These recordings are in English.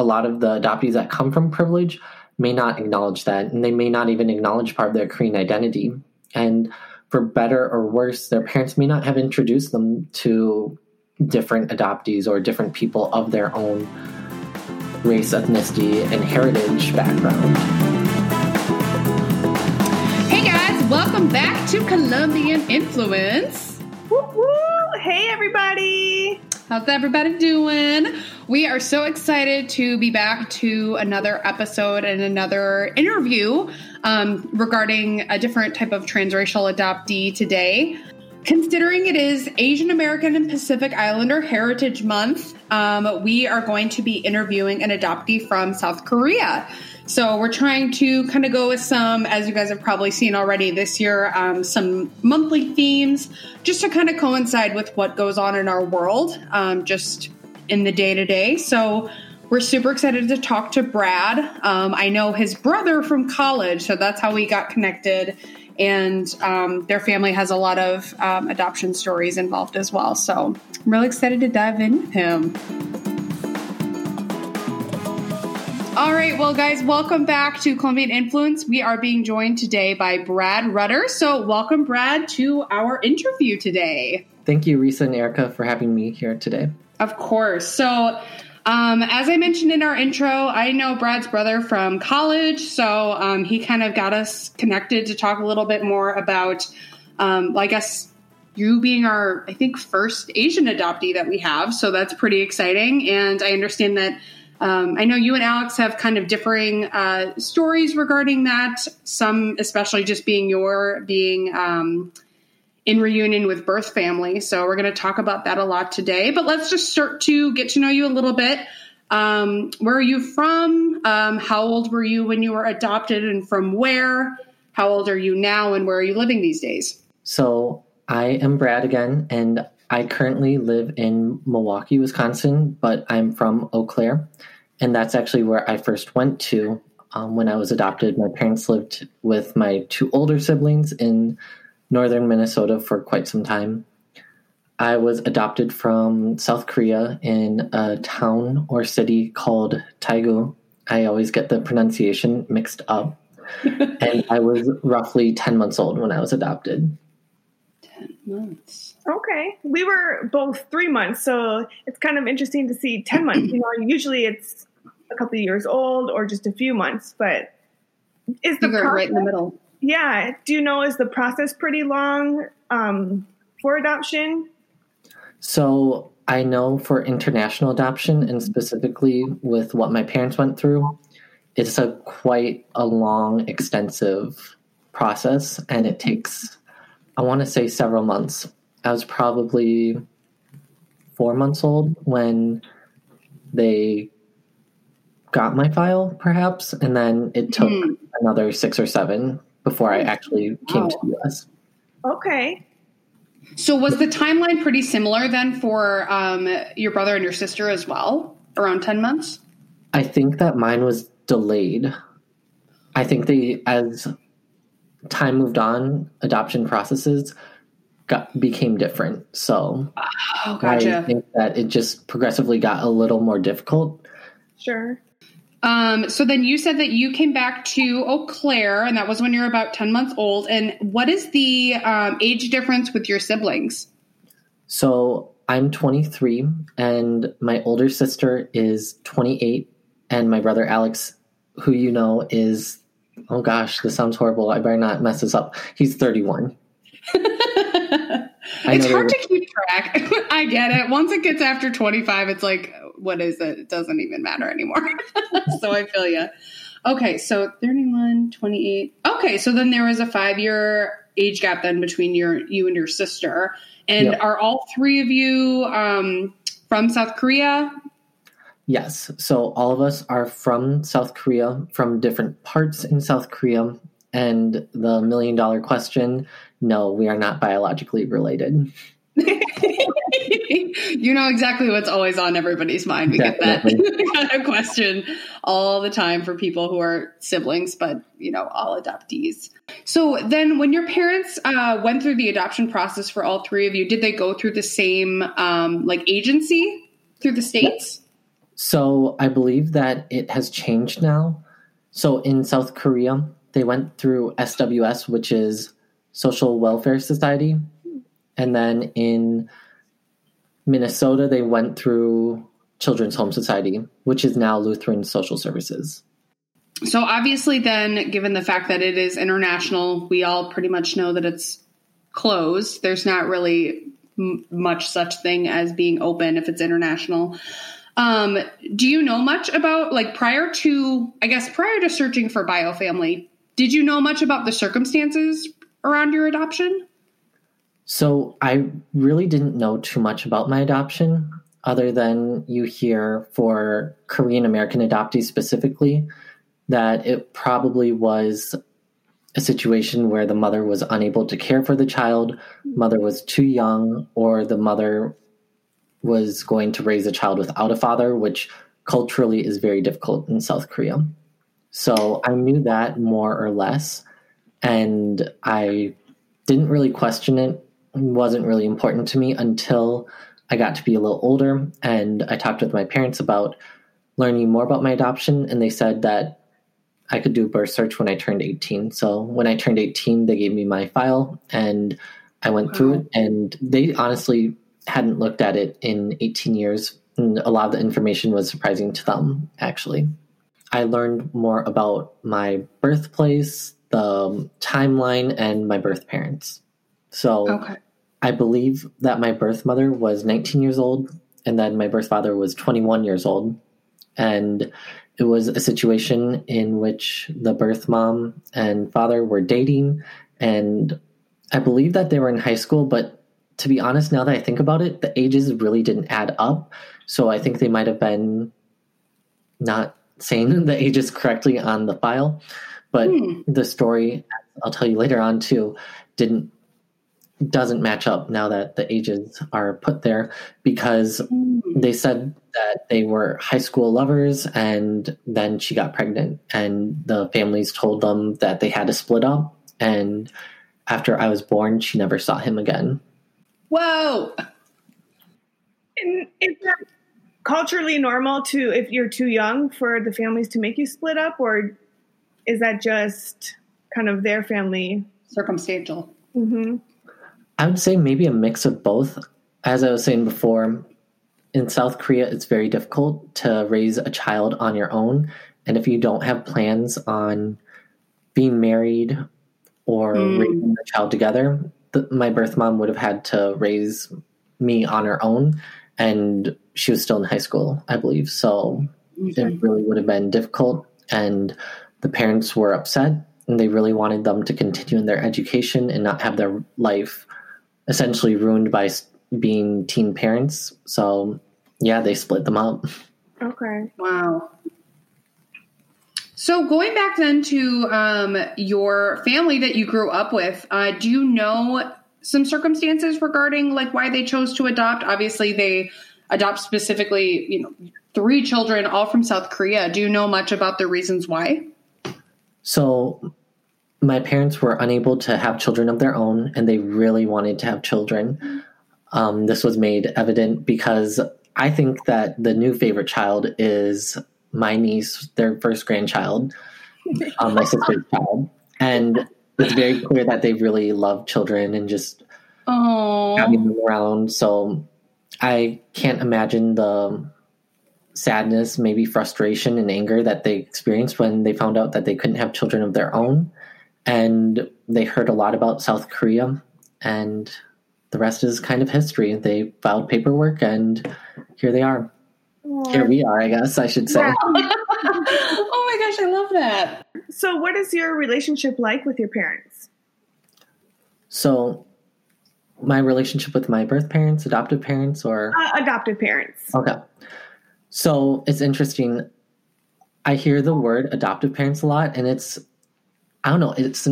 a lot of the adoptees that come from privilege may not acknowledge that, and they may not even acknowledge part of their Korean identity. And for better or worse, their parents may not have introduced them to different adoptees or different people of their own race, ethnicity, and heritage background. Hey guys, welcome back to Colombian Influence. Woo woo! Hey everybody! How's everybody doing? We are so excited to be back to another episode and another interview um, regarding a different type of transracial adoptee today. Considering it is Asian American and Pacific Islander Heritage Month, um, we are going to be interviewing an adoptee from South Korea. So we're trying to kind of go with some, as you guys have probably seen already this year, um, some monthly themes just to kind of coincide with what goes on in our world, um, just in the day to day. So we're super excited to talk to Brad. Um, I know his brother from college, so that's how we got connected. And um, their family has a lot of um, adoption stories involved as well. So I'm really excited to dive in with him. All right, well, guys, welcome back to Colombian Influence. We are being joined today by Brad Rudder. So, welcome, Brad, to our interview today. Thank you, Risa and Erica, for having me here today. Of course. So, um, as I mentioned in our intro, I know Brad's brother from college, so um, he kind of got us connected to talk a little bit more about, um, I guess, you being our, I think, first Asian adoptee that we have. So that's pretty exciting. And I understand that um, I know you and Alex have kind of differing uh, stories regarding that. Some, especially just being your being um, in reunion with birth family. So we're going to talk about that a lot today. But let's just start to get to know you a little bit. Um, where are you from? Um, how old were you when you were adopted, and from where? How old are you now, and where are you living these days? So I am Brad again, and I currently live in Milwaukee, Wisconsin, but I'm from Eau Claire. And that's actually where I first went to um, when I was adopted. My parents lived with my two older siblings in northern Minnesota for quite some time. I was adopted from South Korea in a town or city called Taegu. I always get the pronunciation mixed up. and I was roughly 10 months old when I was adopted. 10 months. Okay. We were both three months, so it's kind of interesting to see 10 months. You know, usually it's a couple of years old or just a few months, but is the process, right in the middle. Yeah. Do you know, is the process pretty long um, for adoption? So I know for international adoption and specifically with what my parents went through, it's a quite a long, extensive process and it takes, I want to say, several months. I was probably four months old when they got my file, perhaps, and then it took mm. another six or seven before I actually came wow. to the US. Okay. So was the timeline pretty similar then for um, your brother and your sister as well? Around 10 months? I think that mine was delayed. I think they, as time moved on, adoption processes got became different. So oh, gotcha. I think that it just progressively got a little more difficult. Sure. Um, so then you said that you came back to Eau Claire, and that was when you were about 10 months old. And what is the um, age difference with your siblings? So I'm 23, and my older sister is 28, and my brother Alex, who you know is, oh gosh, this sounds horrible. I better not mess this up. He's 31. it's hard to keep track. I get it. Once it gets after 25, it's like, what is it? It doesn't even matter anymore. so I feel you. Okay, so 31, 28. Okay, so then there was a five year age gap then between your you and your sister. And yep. are all three of you um, from South Korea? Yes. So all of us are from South Korea, from different parts in South Korea. And the million dollar question no, we are not biologically related. you know exactly what's always on everybody's mind. We Definitely. get that kind of question all the time for people who are siblings, but you know, all adoptees. So then, when your parents uh, went through the adoption process for all three of you, did they go through the same um, like agency through the states? So I believe that it has changed now. So in South Korea, they went through SWS, which is Social Welfare Society. And then in Minnesota, they went through Children's Home Society, which is now Lutheran Social Services. So obviously, then, given the fact that it is international, we all pretty much know that it's closed. There's not really m- much such thing as being open if it's international. Um, do you know much about like prior to I guess prior to searching for biofamily? Did you know much about the circumstances around your adoption? So I really didn't know too much about my adoption, other than you hear for Korean American adoptees specifically that it probably was a situation where the mother was unable to care for the child, mother was too young, or the mother was going to raise a child without a father, which culturally is very difficult in South Korea. So I knew that more or less, and I didn't really question it. Wasn't really important to me until I got to be a little older and I talked with my parents about learning more about my adoption, and they said that I could do a birth search when I turned 18. So when I turned 18, they gave me my file and I went wow. through it. And they honestly hadn't looked at it in 18 years. And a lot of the information was surprising to them, actually. I learned more about my birthplace, the um, timeline, and my birth parents. So okay. I believe that my birth mother was 19 years old, and then my birth father was 21 years old. And it was a situation in which the birth mom and father were dating, and I believe that they were in high school, but to be honest, now that I think about it, the ages really didn't add up. So I think they might have been not saying the ages correctly on the file. But hmm. the story, I'll tell you later on too, didn't doesn't match up now that the ages are put there because mm. they said that they were high school lovers and then she got pregnant and the families told them that they had to split up and after I was born she never saw him again. Whoa. And is that culturally normal to if you're too young for the families to make you split up or is that just kind of their family circumstantial? Mm-hmm. I would say maybe a mix of both. As I was saying before, in South Korea, it's very difficult to raise a child on your own. And if you don't have plans on being married or mm. raising a child together, the, my birth mom would have had to raise me on her own. And she was still in high school, I believe. So okay. it really would have been difficult. And the parents were upset and they really wanted them to continue in their education and not have their life essentially ruined by being teen parents. So, yeah, they split them up. Okay. Wow. So, going back then to um, your family that you grew up with, uh, do you know some circumstances regarding like why they chose to adopt? Obviously, they adopt specifically, you know, three children, all from South Korea. Do you know much about the reasons why? So, my parents were unable to have children of their own and they really wanted to have children. Um, this was made evident because I think that the new favorite child is my niece, their first grandchild, um, my sister's child. And it's very clear that they really love children and just Aww. having them around. So I can't imagine the sadness, maybe frustration and anger that they experienced when they found out that they couldn't have children of their own and they heard a lot about South Korea, and the rest is kind of history. They filed paperwork, and here they are. Aww. Here we are, I guess I should say. oh my gosh, I love that. So, what is your relationship like with your parents? So, my relationship with my birth parents, adoptive parents, or uh, adoptive parents. Okay. So, it's interesting. I hear the word adoptive parents a lot, and it's I don't know. It's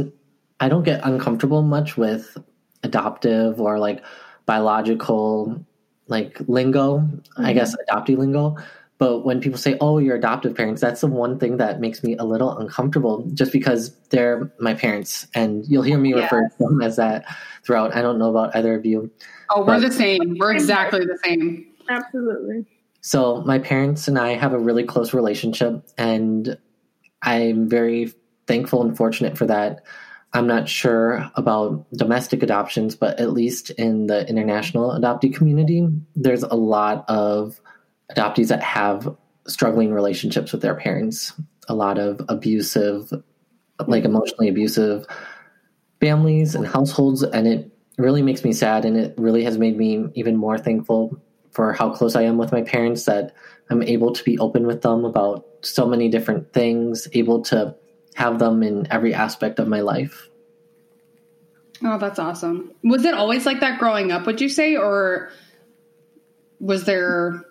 I don't get uncomfortable much with adoptive or like biological like lingo. Mm-hmm. I guess adoptee lingo. But when people say, "Oh, your adoptive parents," that's the one thing that makes me a little uncomfortable, just because they're my parents, and you'll hear me yes. refer to them as that throughout. I don't know about either of you. Oh, we're the same. We're exactly the same. Absolutely. So my parents and I have a really close relationship, and I'm very thankful and fortunate for that. I'm not sure about domestic adoptions, but at least in the international adoptee community, there's a lot of adoptees that have struggling relationships with their parents, a lot of abusive, like emotionally abusive families and households. And it really makes me sad. And it really has made me even more thankful for how close I am with my parents that I'm able to be open with them about so many different things, able to have them in every aspect of my life. Oh, that's awesome. Was it always like that growing up, would you say? Or was there.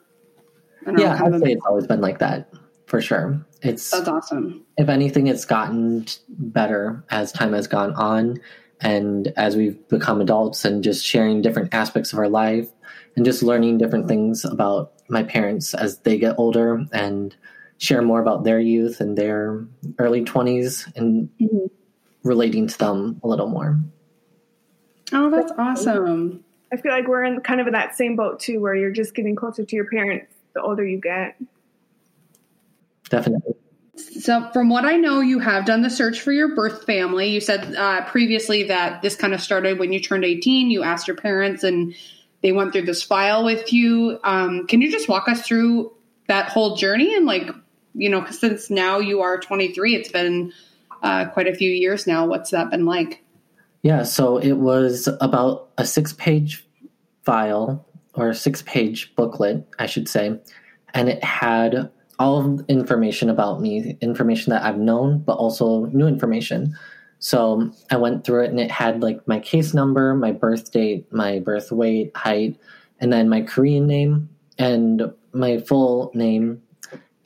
yeah, know, I'd say it's always been like that for sure. It's that's awesome. If anything, it's gotten better as time has gone on and as we've become adults and just sharing different aspects of our life and just learning different things about my parents as they get older and share more about their youth and their early 20s and mm-hmm. relating to them a little more. Oh, that's awesome. I feel like we're in kind of in that same boat too, where you're just getting closer to your parents the older you get. Definitely. So, from what I know, you have done the search for your birth family. You said uh, previously that this kind of started when you turned 18. You asked your parents, and they went through this file with you. Um, can you just walk us through that whole journey and, like, you know, since now you are 23, it's been uh, quite a few years now. What's that been like? Yeah, so it was about a six page file or a six page booklet, I should say, and it had all information about me, information that I've known, but also new information. So I went through it and it had like my case number, my birth date, my birth weight, height, and then my Korean name. And my full name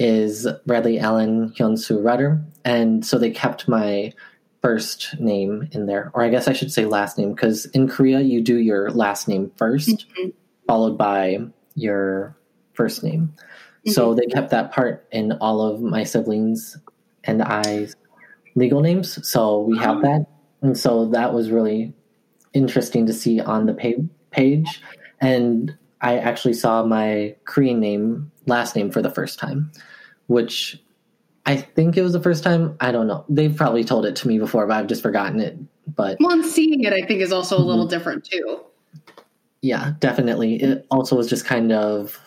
is Bradley Allen Hyunsu Rudder. And so they kept my first name in there, or I guess I should say last name, because in Korea you do your last name 1st mm-hmm. followed by your first name. Mm-hmm. So they kept that part in all of my siblings and I's legal names. So we have uh-huh. that. And so that was really interesting to see on the pay- page. And I actually saw my Korean name, last name for the first time, which I think it was the first time. I don't know. They've probably told it to me before, but I've just forgotten it. But well, and seeing it, I think, is also a little mm-hmm. different too. Yeah, definitely. It also was just kind of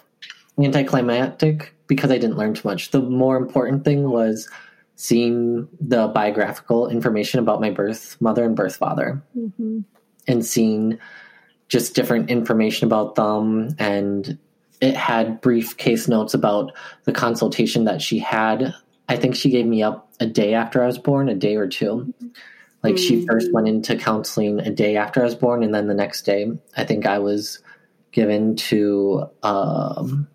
anticlimactic because I didn't learn too much. The more important thing was seeing the biographical information about my birth mother and birth father mm-hmm. and seeing just different information about them and it had brief case notes about the consultation that she had i think she gave me up a day after i was born a day or two like mm-hmm. she first went into counseling a day after i was born and then the next day i think i was given to um,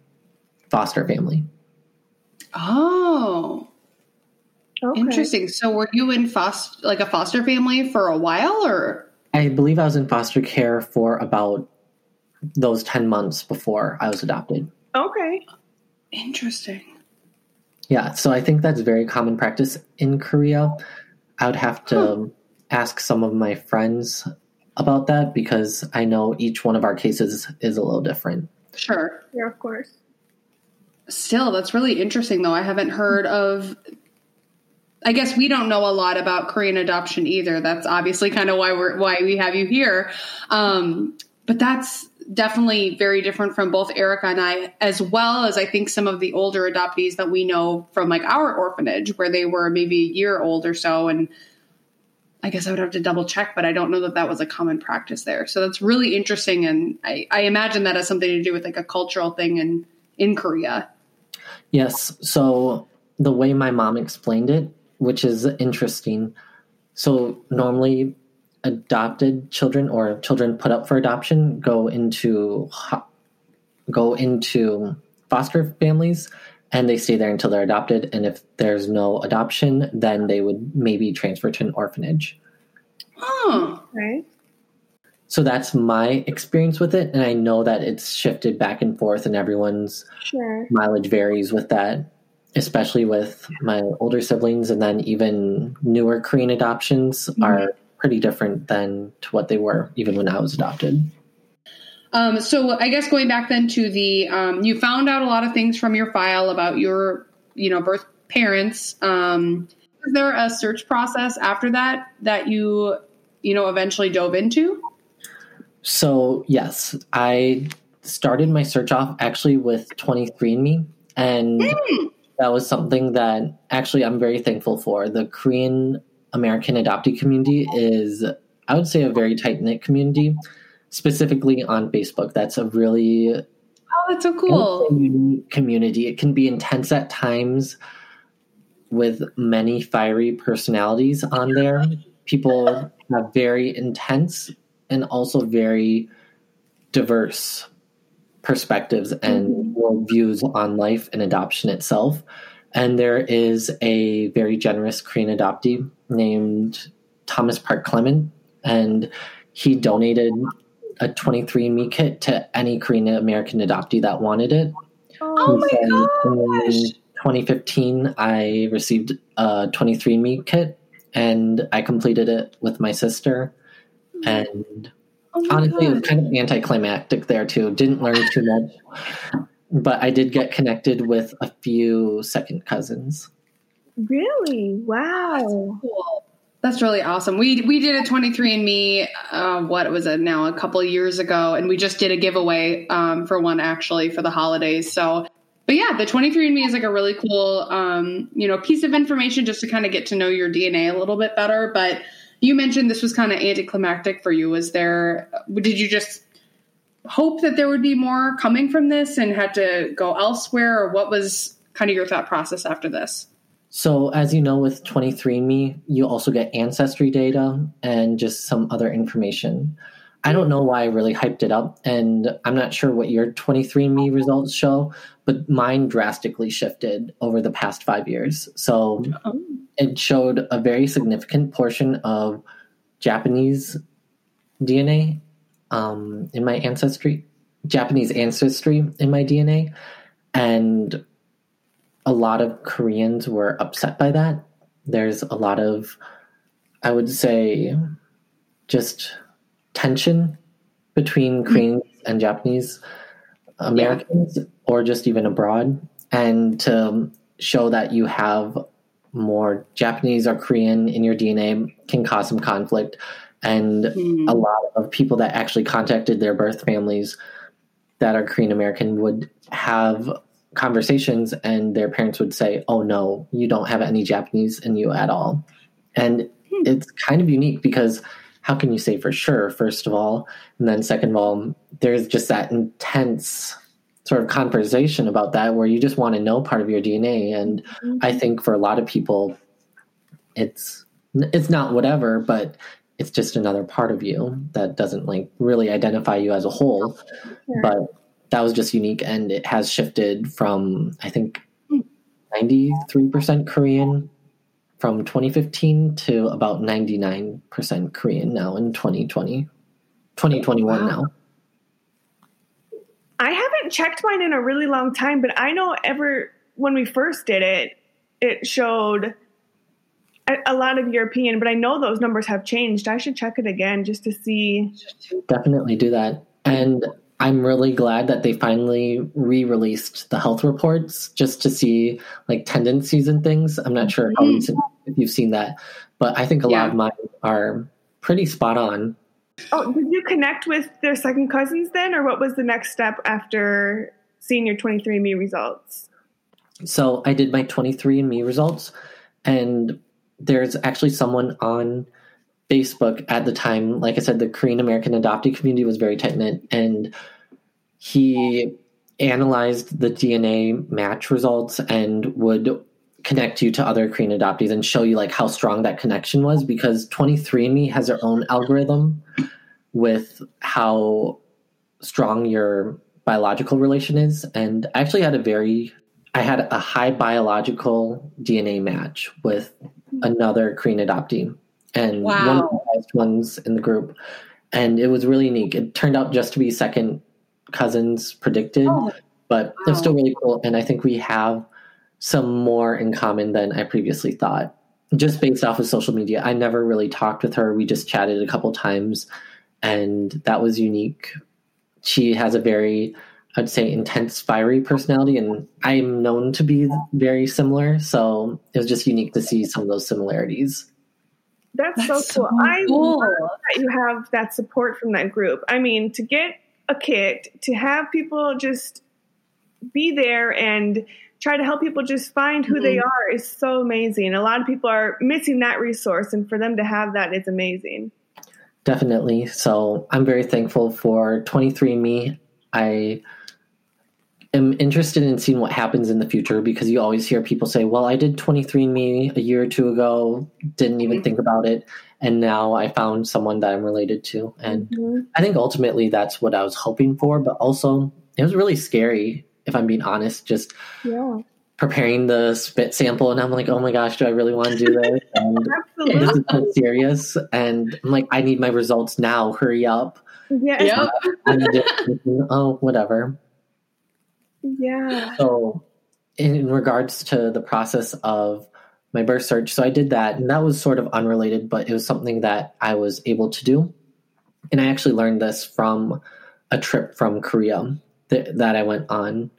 foster family. Oh. Okay. Interesting. So were you in foster like a foster family for a while or I believe I was in foster care for about those 10 months before I was adopted. Okay. Interesting. Yeah, so I think that's very common practice in Korea. I would have to huh. ask some of my friends about that because I know each one of our cases is a little different. Sure. Yeah, of course. Still, that's really interesting, though. I haven't heard of. I guess we don't know a lot about Korean adoption either. That's obviously kind of why we're why we have you here. Um, but that's definitely very different from both Erica and I, as well as I think some of the older adoptees that we know from like our orphanage, where they were maybe a year old or so, and I guess I would have to double check, but I don't know that that was a common practice there. So that's really interesting, and I, I imagine that has something to do with like a cultural thing in in Korea. Yes. So the way my mom explained it, which is interesting. So normally adopted children or children put up for adoption go into go into foster families and they stay there until they're adopted. And if there's no adoption then they would maybe transfer to an orphanage. Oh right. So that's my experience with it. And i know that it's shifted back and forth and everyone's sure. mileage varies with that especially with my older siblings. And then even newer korean adoptions mm-hmm. are pretty different than to what they were even when i was adopted Um, so I guess going back then to the, um, you found out a lot of things from your file about your, you know, birth parents. Um, is there a search process after that that you, you know, eventually dove into? So yes, I started my search off actually with 23andMe, and mm. that was something that actually I'm very thankful for. The Korean American adoptee community is, I would say, a very tight knit community specifically on Facebook. That's a really oh, that's so cool community. It can be intense at times with many fiery personalities on there. People have very intense and also very diverse perspectives and mm-hmm. worldviews on life and adoption itself. And there is a very generous Korean adoptee named Thomas Park Clement, and he donated a 23andMe kit to any Korean American adoptee that wanted it. Oh my gosh. In 2015, I received a 23andMe kit and I completed it with my sister. And oh honestly, God. it was kind of anticlimactic there too. Didn't learn too much, but I did get connected with a few second cousins. Really? Wow. Cool. That's really awesome. We we did a 23andMe. Uh, what was it now? A couple years ago, and we just did a giveaway um, for one actually for the holidays. So, but yeah, the 23andMe is like a really cool, um, you know, piece of information just to kind of get to know your DNA a little bit better. But you mentioned this was kind of anticlimactic for you. Was there? Did you just hope that there would be more coming from this and had to go elsewhere, or what was kind of your thought process after this? So, as you know, with 23andMe, you also get ancestry data and just some other information. I don't know why I really hyped it up, and I'm not sure what your 23andMe results show, but mine drastically shifted over the past five years. So, oh. it showed a very significant portion of Japanese DNA um, in my ancestry, Japanese ancestry in my DNA, and a lot of Koreans were upset by that. There's a lot of, I would say, just tension between mm-hmm. Koreans and Japanese Americans, yeah. or just even abroad. And to show that you have more Japanese or Korean in your DNA can cause some conflict. And mm. a lot of people that actually contacted their birth families that are Korean American would have conversations and their parents would say, "Oh no, you don't have any Japanese in you at all." And hmm. it's kind of unique because how can you say for sure first of all, and then second of all, there's just that intense sort of conversation about that where you just want to know part of your DNA and mm-hmm. I think for a lot of people it's it's not whatever, but it's just another part of you that doesn't like really identify you as a whole. But that was just unique and it has shifted from i think 93% korean from 2015 to about 99% korean now in 2020 2021 wow. now i haven't checked mine in a really long time but i know ever when we first did it it showed a, lot of european but i know those numbers have changed i should check it again just to see definitely do that and I'm really glad that they finally re-released the health reports just to see like tendencies and things. I'm not sure how mm-hmm. recent, if you've seen that, but I think a yeah. lot of mine are pretty spot on. Oh, did you connect with their second cousins then, or what was the next step after seeing your 23andMe results? So I did my 23andMe results, and there's actually someone on Facebook at the time, like I said, the Korean American adoptee community was very tight knit, and he analyzed the DNA match results and would connect you to other Korean adoptees and show you like how strong that connection was because 23andMe has their own algorithm with how strong your biological relation is. And I actually had a very I had a high biological DNA match with Hmm. another Korean adoptee and wow. one of the highest ones in the group. And it was really unique. It turned out just to be second cousins predicted, oh, but wow. it's still really cool. And I think we have some more in common than I previously thought. Just based off of social media, I never really talked with her. We just chatted a couple times, and that was unique she has a very, I'd say, intense, fiery personality, and I'm known to be very similar. So it was just unique to see some of those similarities. That's, That's so cool. So I cool. love that you have that support from that group. I mean, to get a kit, to have people just be there and try to help people just find who mm-hmm. they are is so amazing. A lot of people are missing that resource, and for them to have that is amazing. Definitely. So I'm very thankful for 23andMe. I am interested in seeing what happens in the future because you always hear people say, Well, I did 23andMe a year or two ago, didn't even mm-hmm. think about it. And now I found someone that I'm related to. And mm-hmm. I think ultimately that's what I was hoping for, but also it was really scary if I'm being honest, just yeah. preparing the spit sample. And I'm like, oh my gosh, do I really want to do this? And this is so serious. And I'm like, I need my results now. Hurry up. Yeah. Yep. Thinking, oh, whatever. Yeah. So, in regards to the process of my birth search, so I did that, and that was sort of unrelated, but it was something that I was able to do. And I actually learned this from a trip from Korea th- that I went on.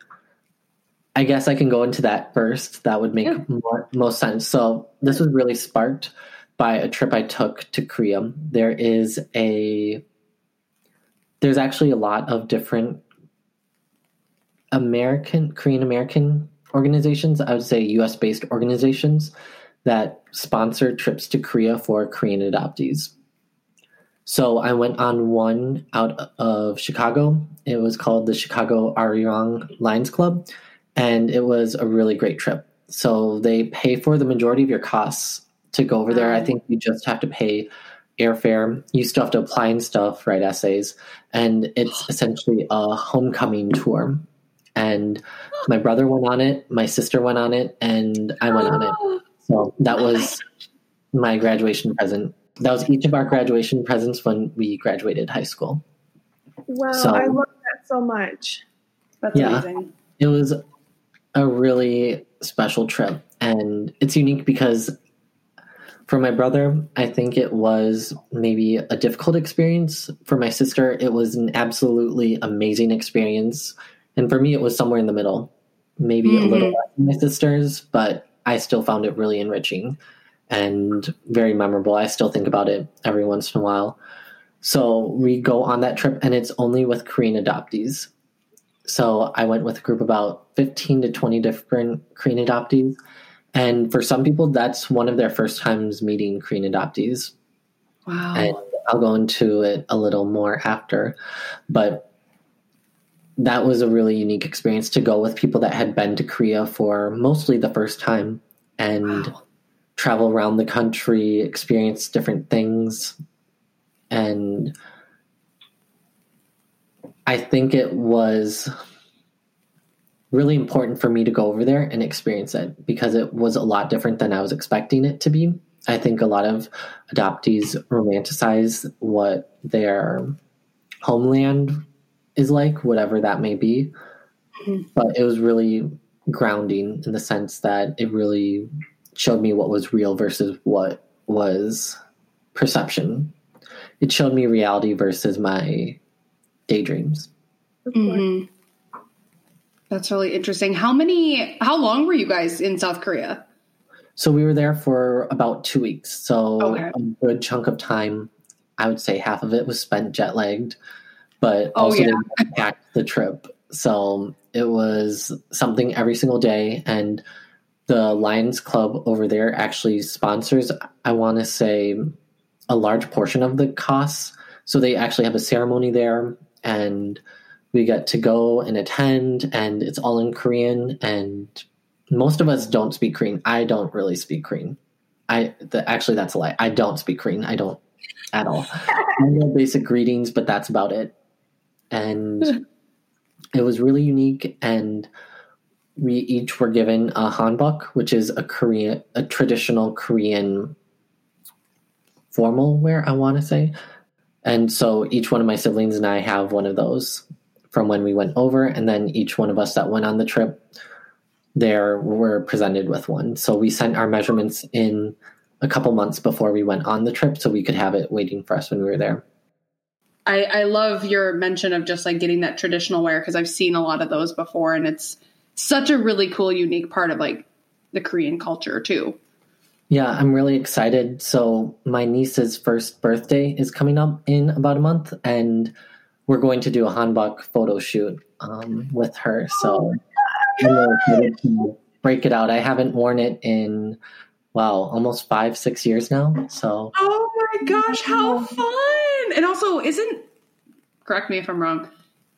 I guess I can go into that first. That would make yeah. more, most sense. So this was really sparked by a trip I took to Korea. There is a there's actually a lot of different American Korean American organizations, I would say US based organizations that sponsor trips to Korea for Korean adoptees. So I went on one out of Chicago. It was called the Chicago Arirang Lions Club, and it was a really great trip. So they pay for the majority of your costs to go over there. I think you just have to pay airfare. You still have to apply and stuff, write essays, and it's essentially a homecoming tour. And my brother went on it, my sister went on it, and I went on it. So that was my graduation present that was each of our graduation presents when we graduated high school. Wow, so, I love that so much. That's yeah, amazing. It was a really special trip, and it's unique because for my brother, I think it was maybe a difficult experience. For my sister, it was an absolutely amazing experience. And for me, it was somewhere in the middle, maybe mm-hmm. a little mm-hmm. less than my sister's, but I still found it really enriching and very memorable. I still think about it every once in a while. So we go on that trip, and it's only with Korean adoptees. So I went with a group of about 15 to 20 different Korean adoptees. And for some people, that's one of their first times meeting Korean adoptees. Wow. And I'll go into it a little more after. But that was a really unique experience to go with people that had been to Korea for mostly the first time. And wow travel around the country, experience different things. And I think it was really important for me to go over there and experience it because it was a lot different than I was expecting it to be. I think a lot of adoptees romanticize what their homeland is like, whatever that may be. Mm-hmm. But it was really grounding in the sense that it really showed me what was real versus what was perception. It showed me reality versus my daydreams. Mm-hmm. That's really interesting. How many, how long were you guys in South Korea? So we were there for about two weeks. So okay. a good chunk of time, I would say half of it was spent jet lagged, but oh, also yeah. the trip. So it was something every single day. And the Lions Club over there actually sponsors, I want to say, a large portion of the costs. So they actually have a ceremony there, and we get to go and attend, and it's all in Korean. And most of us don't speak Korean. I don't really speak Korean. I the, actually that's a lie. I don't speak Korean. I don't at all. I know basic greetings, but that's about it. And it was really unique and we each were given a hanbok, which is a Korean, a traditional Korean formal wear, I want to say. And so each one of my siblings and I have one of those from when we went over, and then each one of us that went on the trip, there were presented with one. So we sent our measurements in a couple months before we went on the trip, so we could have it waiting for us when we were there. I, I love your mention of just like getting that traditional wear because I've seen a lot of those before, and it's such a really cool, unique part of like the Korean culture too. Yeah, I'm really excited. So, my niece's first birthday is coming up in about a month, and we're going to do a hanbok photo shoot um, with her. So, I'm really excited to break it out. I haven't worn it in, wow, almost five, six years now. So, oh my gosh, how fun! And also, isn't, correct me if I'm wrong,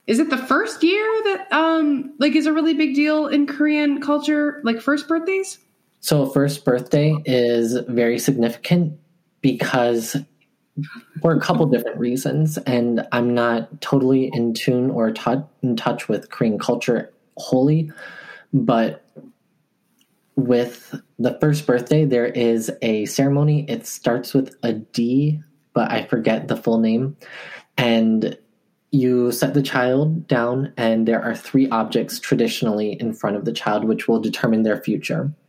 is it the first year that um like is a really big deal in Korean culture, like first birthdays? So, first birthday is very significant because for a couple different reasons, and I'm not totally in tune or t- in touch with Korean culture wholly, but with the first birthday, there is a ceremony. It starts with a D, but I forget the full name. And you set the child down, and there are three objects traditionally in front of the child, which will determine their future.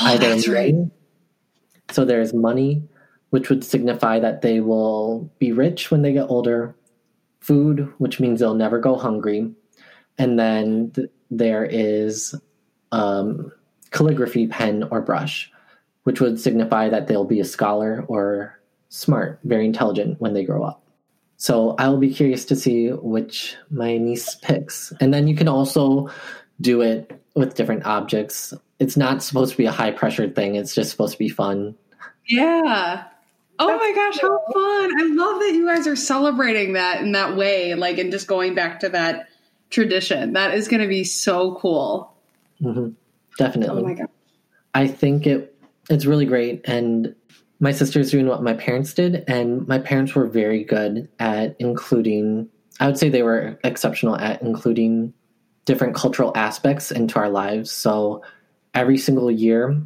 Oh, Either that's right. So there's money, which would signify that they will be rich when they get older, food, which means they'll never go hungry, and then th- there is um, calligraphy pen or brush, which would signify that they'll be a scholar or smart, very intelligent when they grow up. So I'll be curious to see which my niece picks. And then you can also do it with different objects. It's not supposed to be a high pressure thing, it's just supposed to be fun. Yeah. Oh my gosh, how fun. I love that you guys are celebrating that in that way, like, and just going back to that tradition. That is going to be so cool. hmm Definitely. Oh my God. I think it it's really great and my sister's doing what my parents did and my parents were very good at including I would say they were exceptional at including different cultural aspects into our lives. So every single year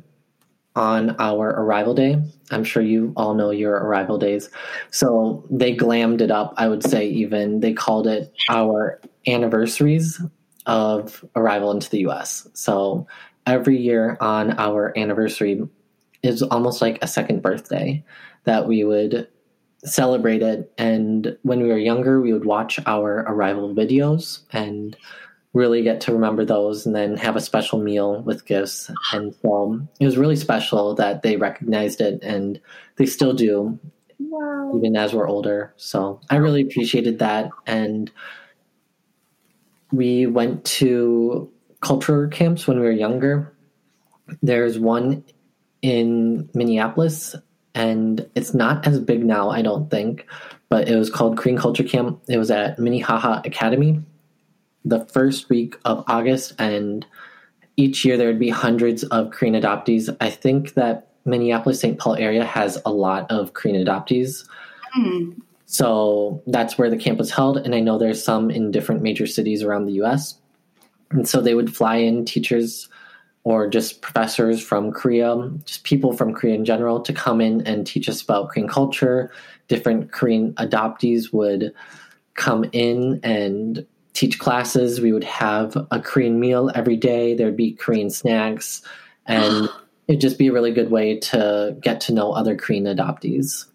on our arrival day, I'm sure you all know your arrival days. So they glammed it up, I would say even they called it our anniversaries of arrival into the US. So every year on our anniversary is almost like a second birthday that we would celebrate it. And when we were younger, we would watch our arrival videos and really get to remember those and then have a special meal with gifts. And so it was really special that they recognized it and they still do, Wow. even as we're older. So I really appreciated that. And we went to culture camps when we were younger. There's one in Minneapolis, and it's not as big now, I don't think, but it was called Korean Culture Camp. It was at Minnehaha Academy the first week of August, and each year there would be hundreds of Korean adoptees. I think that Minneapolis St. Paul area has a lot of Korean adoptees. Hmm. So that's where the camp was held. And I know there's some in different major cities around the US. And so they would fly in teachers or just professors from Korea, just people from Korea in general, to come in and teach us about Korean culture. Different Korean adoptees would come in and teach classes. We would have a Korean meal every day. There'd be Korean snacks. And it'd just be a really good way to get to know other Korean adoptees.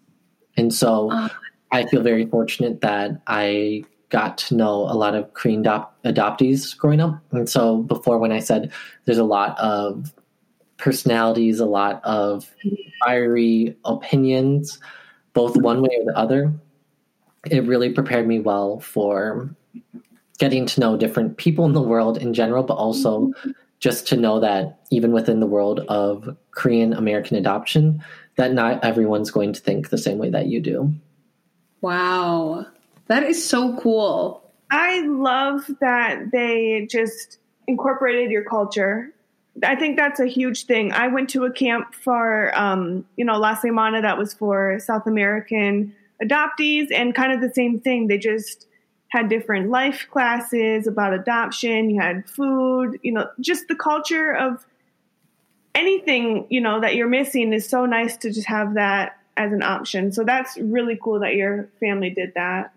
And so Oh. I feel very fortunate that I got to know a lot of Korean adop- adoptees growing up. And so before, when I said there's a lot of personalities, a lot of fiery opinions, both one way or the other, it really prepared me well for getting to know different people in the world in general, but also just to know that even within the world of Korean American adoption, that not everyone's going to think the same way that you do. Wow. That is so cool. I love that they just incorporated your culture. I think that's a huge thing. I went to a camp for, um, you know, La Semana that was for South American adoptees, and kind of the same thing. They just had different life classes about adoption. You had food, you know, just the culture of anything, you know, that you're missing is so nice to just have that as an option. So that's really cool that your family did that.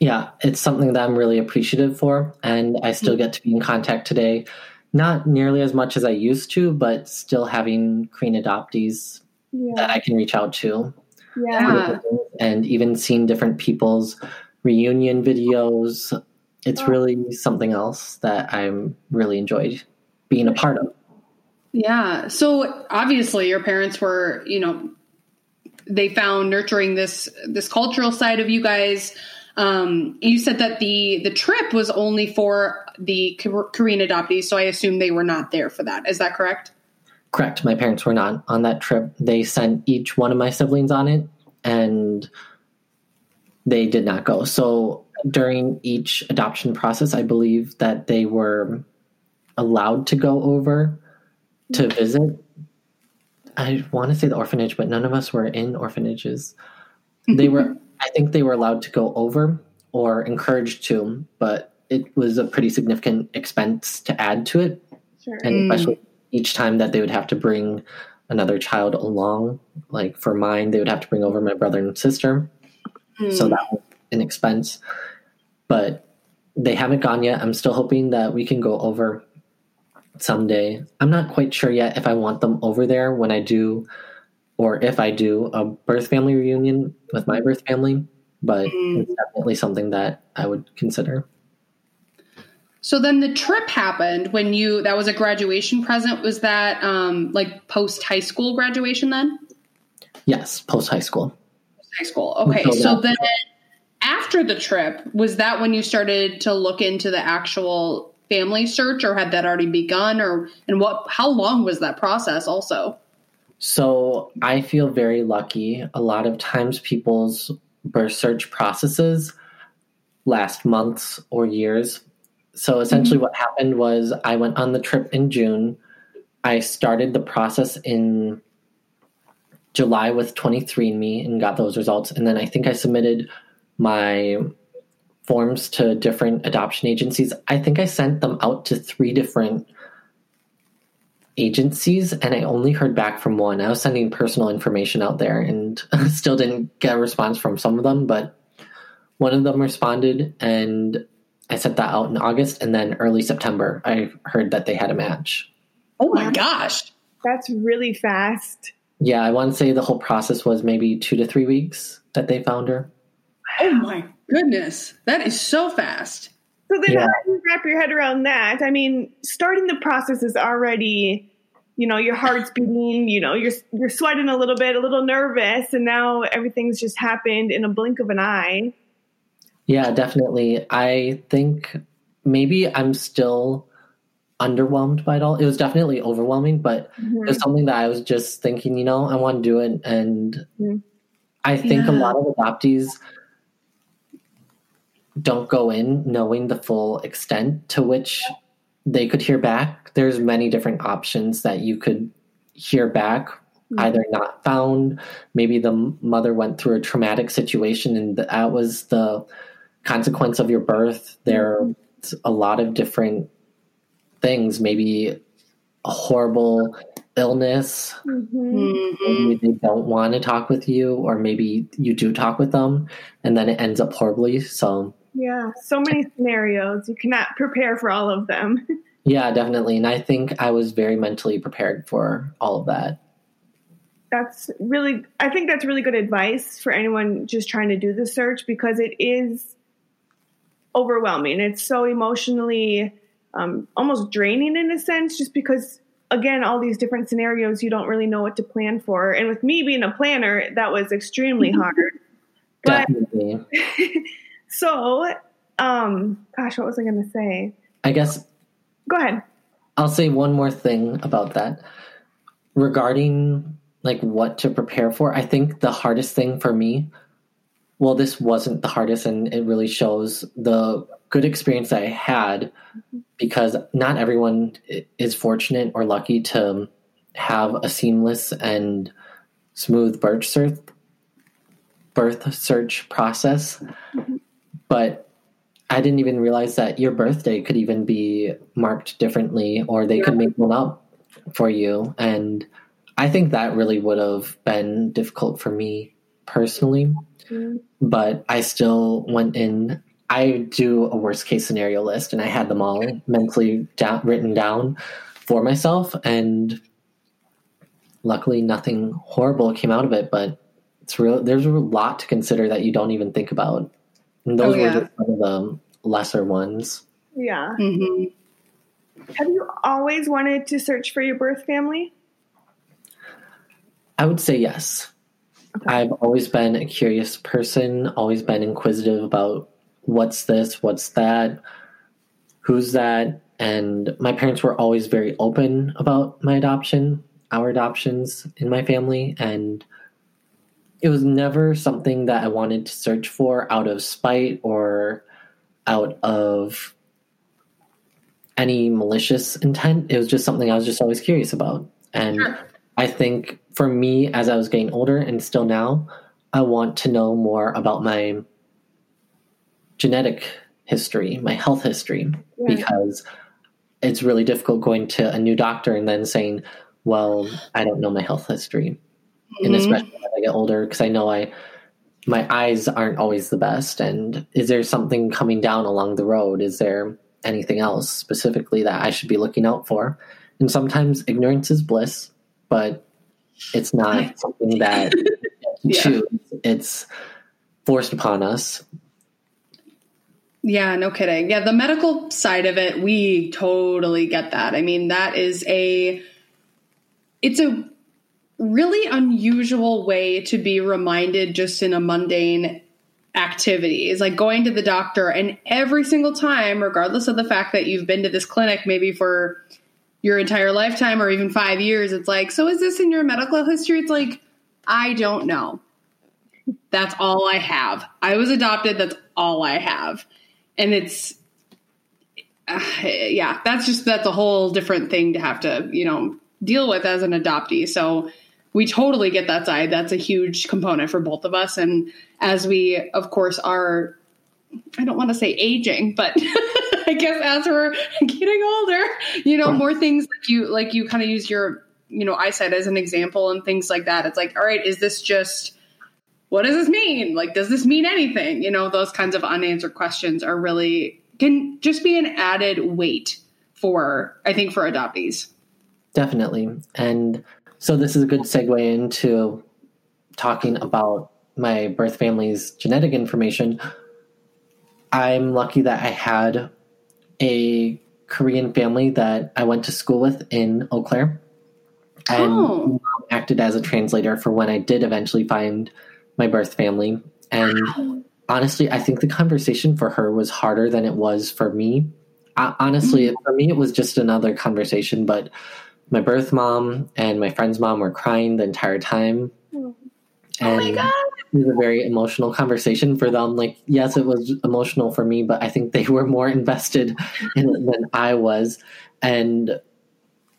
Yeah, it's something that I'm really appreciative for, and I still hmm. get to be in contact today. Not nearly as much as I used to, but still having Korean adoptees that I can reach out to. Yeah. Yeah. and even seeing different people's reunion videos. It's Oh. really something else that I'm really enjoyed being a part of. Yeah. So obviously your parents were, you know, they found nurturing this this cultural side of you guys. Um, you said that the the trip was only for the Korean adoptees, so I assume they were not there for that. Is that correct? Correct. My parents were not on that trip. They sent each one of my siblings on it, and they did not go. So during each adoption process, I believe that they were allowed to go over to visit. I want to say the orphanage, but none of us were in orphanages. They were, I think they were allowed to go over or encouraged to, but it was a pretty significant expense to add to it Sure. and Mm. especially each time that they would have to bring another child along like for mine they would have to bring over my brother and sister so Hmm. that was an expense but they haven't gone yet i'm still hoping that we can go over someday i'm not quite sure yet if i want them over there when i do or if i do a birth family reunion with my birth family but Mm. it's definitely something that i would consider So then the trip happened when you that was a graduation present. Was that um, like post high school graduation then? yes post high school High school. Okay. So then after the trip, was that when you started to look into the actual family search or had that already begun or and what how long was that process also? So I feel very lucky. A lot of times people's birth search processes last months or years. So essentially, mm-hmm. what happened was I went on the trip in June. I started the process in July with 23andMe and got those results. And then I think I submitted my forms to different adoption agencies. I think I sent them out to three different agencies and I only heard back from one. I was sending personal information out there and still didn't get a response from some of them, but one of them responded and I sent that out in August and then early September I heard that they had a match. Oh my gosh. That's really fast. Yeah, I want to say the whole process was maybe 2 to 3 weeks that they found her. Oh my goodness. That is so fast. So then Yeah. how do you wrap your head around that? I mean, starting the process is already, you know, your heart's beating, you know, you're you're sweating a little bit, a little nervous, and now everything's just happened in a blink of an eye. Yeah, definitely. I think maybe I'm still underwhelmed by it all. It was definitely overwhelming, but Mhm. it's something that I was just thinking, you know, I want to do it. And Mm. I think a lot of adoptees don't go in knowing the full extent to which they could hear back. There's many different options that you could hear back, Mm. either not found, maybe the mother went through a traumatic situation and that was the consequence of your birth. There's a lot of different things, maybe a horrible illness Mhm. Mhm. maybe they don't want to talk with you or maybe you do talk with them and then it ends up horribly so Yeah, so many scenarios. You cannot prepare for all of them. yeah definitely and i think i was very mentally prepared for all of that That's really, I think that's really good advice for anyone just trying to do the search because it is overwhelming. It's so emotionally um, almost draining in a sense, just because, again, all these different scenarios, you don't really know what to plan for. And with me being a planner, that was extremely hard. But definitely so, um, gosh, what was I going to say? i guess Go ahead. i'll say one more thing about that regarding like what to prepare for i think the hardest thing for me well this wasn't the hardest and it really shows the good experience i had because not everyone is fortunate or lucky to have a seamless and smooth birth search birth search process but i didn't even realize that your birthday could even be marked differently or they could make one up for you and i think that really would have been difficult for me personally Mm, but I still went in. I do a worst case scenario list, and I had them all mentally down, written down for myself. And luckily, nothing horrible came out of it. But it's real. There's a lot to consider that you don't even think about And those Oh, were just some of the lesser ones. Yeah. hmm Have you always wanted to search for your birth family? I would say yes. I've always been a curious person, always been inquisitive about what's this, what's that, who's that. And my parents were always very open about my adoption, our adoptions in my family. And it was never something that I wanted to search for out of spite or out of any malicious intent. It was just something I was just always curious about. And Sure. I think for me, as I was getting older and still now, I want to know more about my genetic history, my health history, Yeah. because it's really difficult going to a new doctor and then saying, well, I don't know my health history. And Mhm. especially as I get older, because I know I, my eyes aren't always the best. And is there something coming down along the road? Is there anything else specifically that I should be looking out for? And sometimes ignorance is bliss, but it's not something that Yeah. choose. It's forced upon us. Yeah, no kidding. Yeah, the medical side of it, we totally get that. I mean, that is a it's a really unusual way to be reminded just in a mundane activity. Is like going to the doctor and every single time, regardless of the fact that you've been to this clinic maybe for your entire lifetime or even 5 years, it's like, "So is this in your medical history?" It's like, "I don't know." That's all I have. I was adopted, that's all I have and it's uh, yeah that's just that's a whole different thing to have to you know deal with as an adoptee so we totally get that side that's a huge component for both of us and as we of course are i don't want to say aging but i guess as we're getting older you know more things like you like you kind of use your you know eyesight as an example and things like that it's like all right is this just what does this mean? Like, does this mean anything? You know, those kinds of unanswered questions are really can just be an added weight for, I think, for adoptees. Definitely. And so this is a good segue into talking about my birth family's genetic information. I'm lucky that I had a Korean family that I went to school with in Eau Claire. And Oh. acted as a translator for when I did eventually find my birth family. And honestly, I think the conversation for her was harder than it was for me. Uh, honestly, for me, it was just another conversation, but my birth mom and my friend's mom were crying the entire time. Oh And my god. it was a very emotional conversation for them. Like, yes, it was emotional for me, but I think they were more invested in it than I was. And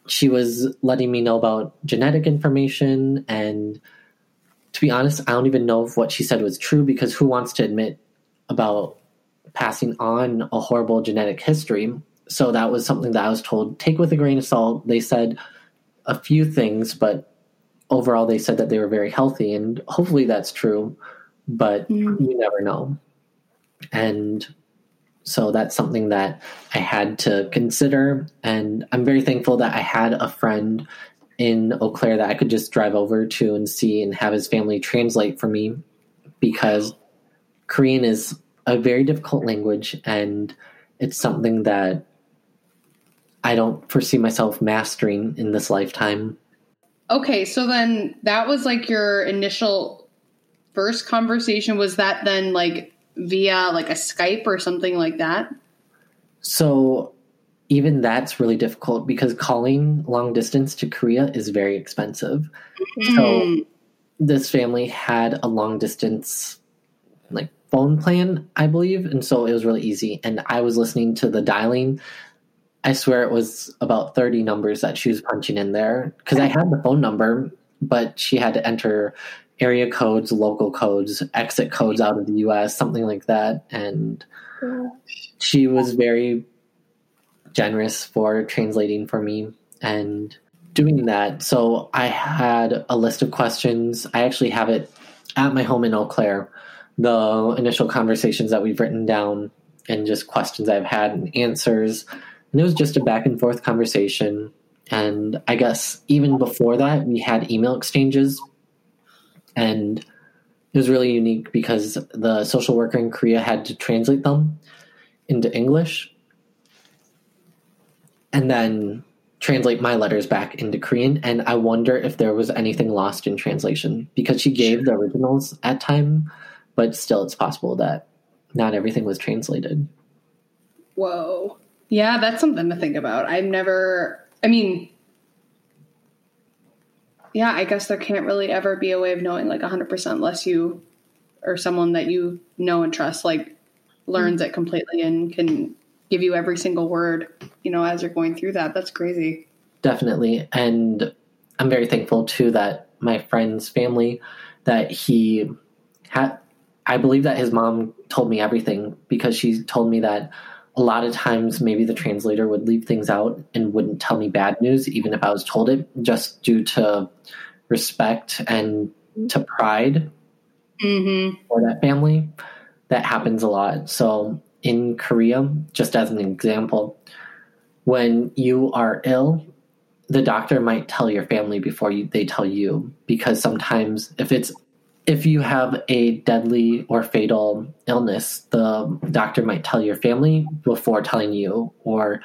she was letting me know about genetic information. And to be honest, I don't even know if what she said was true because who wants to admit about passing on a horrible genetic history? So that was something that I was told take with a grain of salt. They said a few things, but overall they said that they were very healthy and hopefully that's true but Mm. you never know and so that's something that i had to consider and i'm very thankful that i had a friend in eau claire that i could just drive over to and see and have his family translate for me because korean is a very difficult language and it's something that i don't foresee myself mastering in this lifetime Okay, so then that was like your initial first conversation. Was that then like via like a Skype or something like that? So even that's really difficult because calling long distance to Korea is very expensive. So Mm. this family had a long distance like phone plan, I believe, and so it was really easy. And I was listening to the dialing. I swear it was about 30 numbers that she was punching in there because I had the phone number, but she had to enter area codes, local codes, exit codes out of the US, something like that. And she was very generous for translating for me and doing that. So I had a list of questions. I actually have it at my home in Eau Claire, the initial conversations that we've written down and just questions I've had and answers. And it was just a back and forth conversation. And I guess even before that, we had email exchanges. And it was really unique because the social worker in Korea had to translate them into English and then translate my letters back into Korean. And I wonder if there was anything lost in translation because she gave the originals at time, but still it's possible that not everything was translated. Whoa. Yeah, that's something to think about. I've never, I mean, yeah, I guess there can't really ever be a way of knowing like 100% unless you or someone that you know and trust like learns it completely and can give you every single word, you know, as you're going through that. That's crazy. Definitely. And I'm very thankful too that my friend's family that he had I believe that his mom told me everything because she told me that a lot of times maybe the translator would leave things out and wouldn't tell me bad news even if I was told it just due to respect and to pride Mm-hmm. for that family. That happens a lot. So in Korea, just as an example, when you are ill, the doctor might tell your family before you, they tell you because sometimes if it's if you have a deadly or fatal illness, the doctor might tell your family before telling you or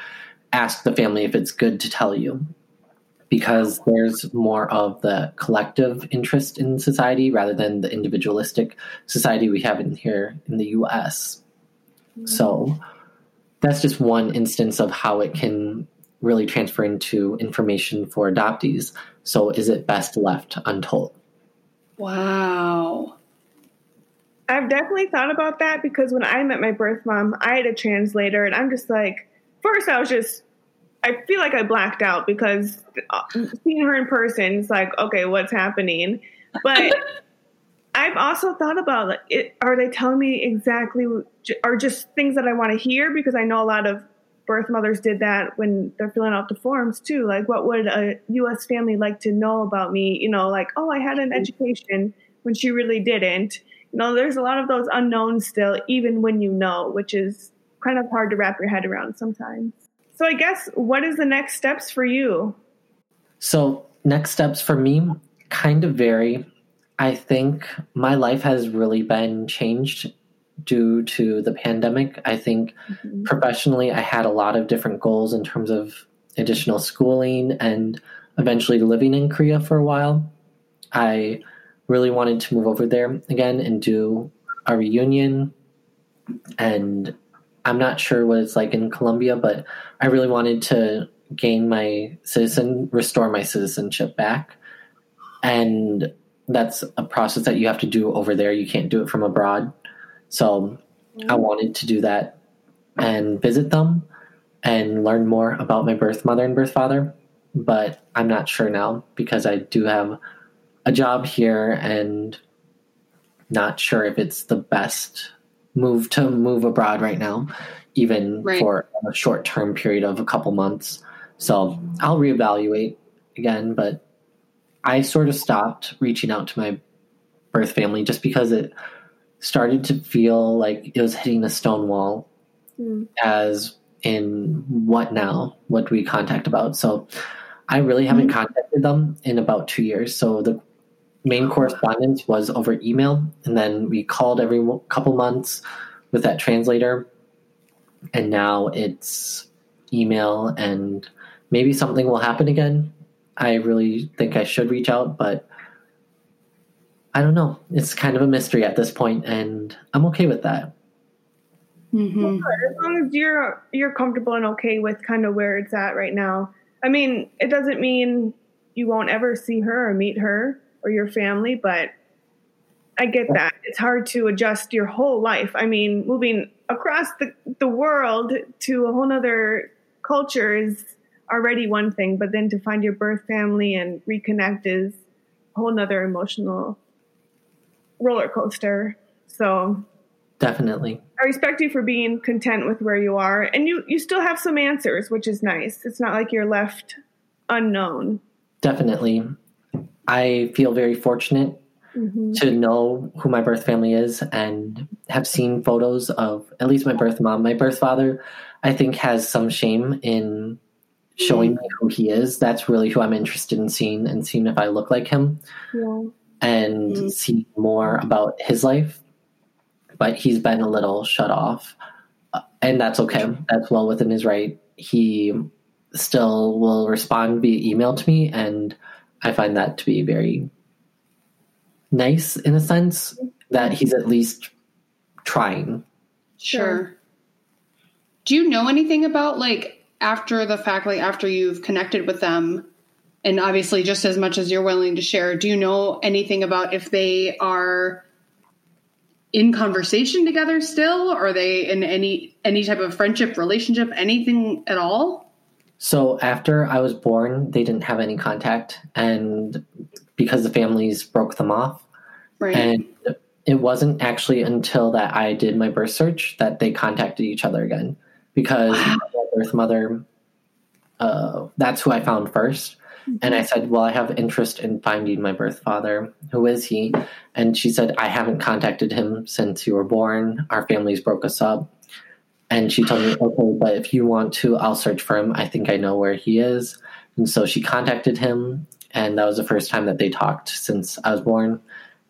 ask the family if it's good to tell you because there's more of the collective interest in society rather than the individualistic society we have in here in the US. So that's just one instance of how it can really transfer into information for adoptees. So is it best left untold? Wow. I've definitely thought about that because when I met my birth mom, I had a translator, and I'm just like, first I was just, I feel like I blacked out because seeing her in person, it's like, okay, what's happening? But I've also thought about like, it, are they telling me exactly, or just things that I want to hear? Because I know a lot of birth mothers did that when they're filling out the forms too. Like, what would a U.S. family like to know about me? You know, like, oh, I had an mm-hmm. education when she really didn't. You know, there's a lot of those unknowns still, even when you know, which is kind of hard to wrap your head around sometimes. So, I guess, what is the next steps for you? So, next steps for me kind of vary. I think my life has really been changed due to the pandemic. I think Mhm. professionally, I had a lot of different goals in terms of additional schooling and eventually living in Korea for a while. I really wanted to move over there again and do a reunion. And I'm not sure what it's like in Colombia, but I really wanted to gain my citizen, restore my citizenship back. And that's a process that you have to do over there. You can't do it from abroad. So I mm. wanted to do that and visit them and learn more about my birth mother and birth father. But I'm not sure now because I do have a job here and not sure if it's the best move to move abroad right now, even Right. for a short term period of a couple months. So I'll reevaluate again, but I sort of stopped reaching out to my birth family just because it started to feel like it was hitting a stone wall Hmm. as in what now? What do we contact about? So I really haven't contacted them in about two years. So the main correspondence was over email, and then we called every couple months with that translator, and now it's email, and maybe something will happen again. I really think I should reach out, but I don't know. It's kind of a mystery at this point, and I'm okay with that. Mm-hmm. As long as you're you're comfortable and okay with kind of where it's at right now. I mean, it doesn't mean you won't ever see her or meet her or your family, but I get that. It's hard to adjust your whole life. I mean, moving across the, the world to a whole other culture is already one thing, but then to find your birth family and reconnect is a whole nother emotional roller coaster. So Definitely. I respect you for being content with where you are, and you you still have some answers, which is nice. It's not like you're left unknown. Definitely. I feel very fortunate Mhm. to know who my birth family is and have seen photos of at least my birth mom. My birth father, I think, has some shame in showing me who he is. That's really who I'm interested in seeing and seeing if I look like him. Yeah. And mm-hmm. see more about his life. But he's been a little shut off, uh, and that's okay. That's well within his right. He still will respond via email to me, and I find that to be very nice in a sense that he's at least trying. Sure. Do you know anything about like after the fact, like after you've connected with them, and obviously just as much as you're willing to share, do you know anything about if they are in conversation together still? Or are they in any any type of friendship, relationship, anything at all? So after I was born, they didn't have any contact, and because the families broke them off, right. and it wasn't actually until that I did my birth search that they contacted each other again because wow. my birth mother, uh, that's who I found 1st mm-hmm. And I said, Well, I have interest in finding my birth father. Who is he? And she said, I haven't contacted him since you were born. Our families broke us up. And she told me, Okay, but if you want to, I'll search for him. I think I know where he is. And so she contacted him. And that was the first time that they talked since I was born.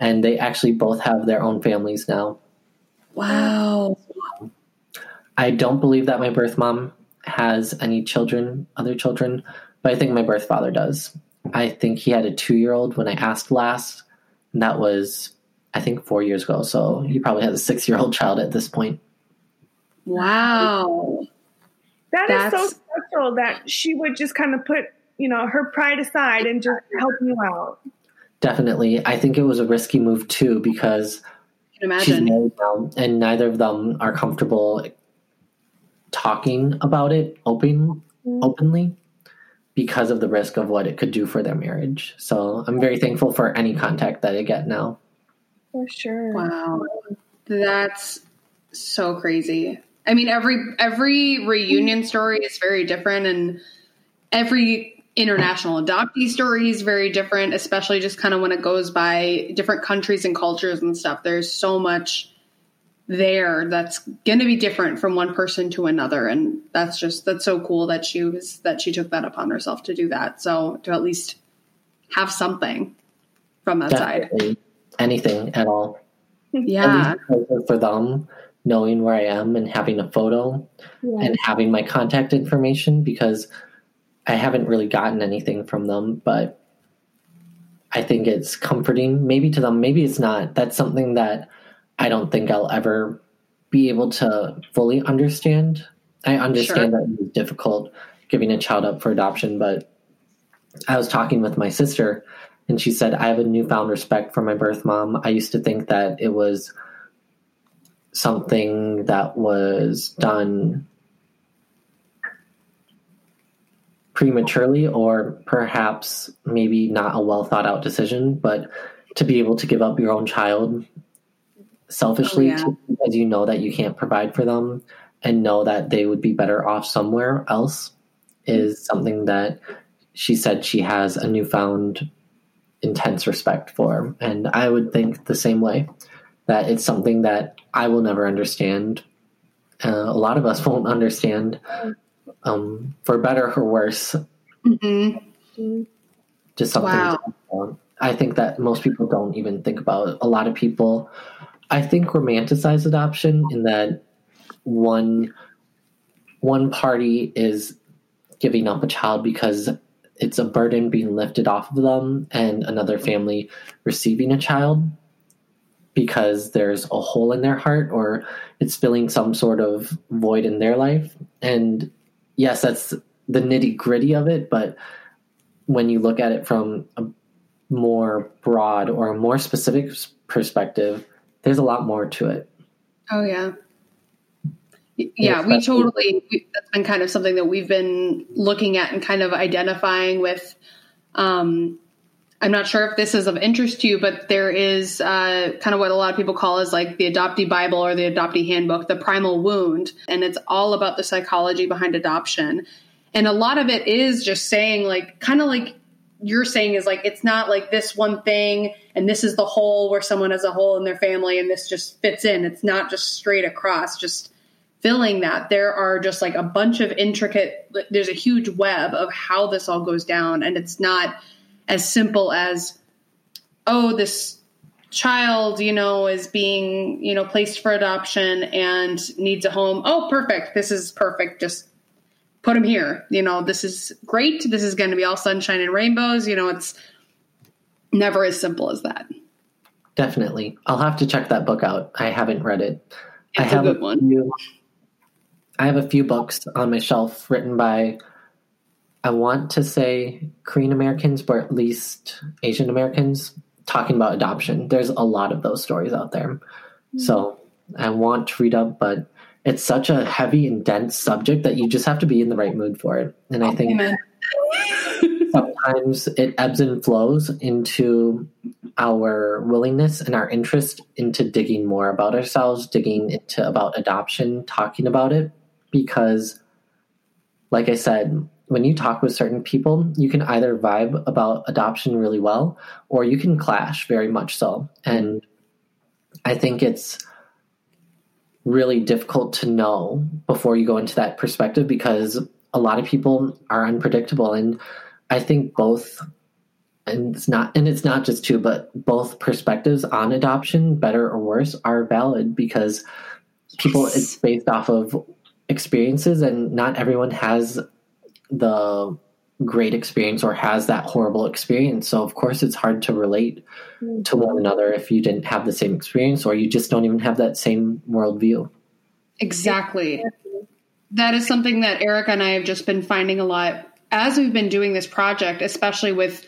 And they actually both have their own families now. Wow. I don't believe that my birth mom has any children, other children, but I think my birth father does. I think he had a two year old when I asked last, and that was, I think, four years ago. So he probably has a six year old child at this point. Wow. That That's... is so special that she would just kind of put, you know, her pride aside and just help you out. Definitely. I think it was a risky move too because she's married now and neither of them are comfortable talking about it open mm-hmm. openly because of the risk of what it could do for their marriage. So I'm very thankful for any contact that I get now. For sure. Wow. That's so crazy. I mean every every reunion mm. story is very different and every international adoptee story is very different, especially just kind of when it goes by different countries and cultures and stuff. There's so much there that's going to be different from one person to another. And that's just that's so cool that she was that she took that upon herself to do that. So to at least have something from that Definitely. side anything at all. Yeah. For them knowing where i am and having a photo yeah. and having my contact information because i haven't really gotten anything from them but i think it's comforting maybe to them. Maybe it's not. That's something that I don't think I'll ever be able to fully understand. I understand sure. that it's difficult giving a child up for adoption, but I was talking with my sister and she said, I have a newfound respect for my birth mom. I used to think that it was something that was done prematurely or perhaps maybe not a well thought out decision, but to be able to give up your own child selfishly oh, yeah. because you know that you can't provide for them and know that they would be better off somewhere else is something that she said she has a newfound intense respect for. And I would think the same way that it's something that I will never understand. Uh, a lot of us won't understand, um, for better or worse. Mm-hmm. Just something. Wow. I think that most people don't even think about. A lot of people I think romanticize adoption in that one one party is giving up a child because it's a burden being lifted off of them and another family receiving a child because there's a hole in their heart or it's filling some sort of void in their life. And yes that's the nitty gritty of it but when you look at it from a more broad or a more specific perspective there's a lot more to it. Oh yeah. Yeah, we totally. We, that's been kind of something that we've been looking at and kind of identifying with. Um, I'm not sure if this is of interest to you, but there is uh, kind of what a lot of people call is like the adoptee Bible or the adoptee handbook, the primal wound, and it's all about the psychology behind adoption. And a lot of it is just saying like, kind of like you're saying is like it's not like this one thing and this is the hole where someone has a hole in their family and this just fits in. It's not just straight across, just filling that. There are just like a bunch of intricate there's a huge web of how this all goes down and it's not as simple as oh, this child, you know, is being, you know, placed for adoption and needs a home. Oh, perfect. This is perfect. Just put him here. You know, this is great. This is going to be all sunshine and rainbows. You know, it's never as simple as that. Definitely. I'll have to check that book out. I haven't read it. It's I have a good one. Few, I have a few books on my shelf written by I want to say Korean Americans, but at least Asian Americans talking about adoption. There's a lot of those stories out there. Mm-hmm. So I want to read up, but it's such a heavy and dense subject that you just have to be in the right mood for it. And I think sometimes it ebbs and flows into our willingness and our interest into digging more about ourselves, digging into about adoption, talking about it. Because, like I said, when you talk with certain people, you can either vibe about adoption really well or you can clash very much so. And I think it's really difficult to know before you go into that perspective because a lot of people are unpredictable and I think both and it's not and it's not just two but both perspectives on adoption better or worse are valid because people Yes. it's based off of experiences and not everyone has the great experience or has that horrible experience. So of course it's hard to relate mm-hmm. to one another if you didn't have the same experience or you just don't even have that same worldview. Exactly. That is something that Erica and I have just been finding a lot as we've been doing this project, especially with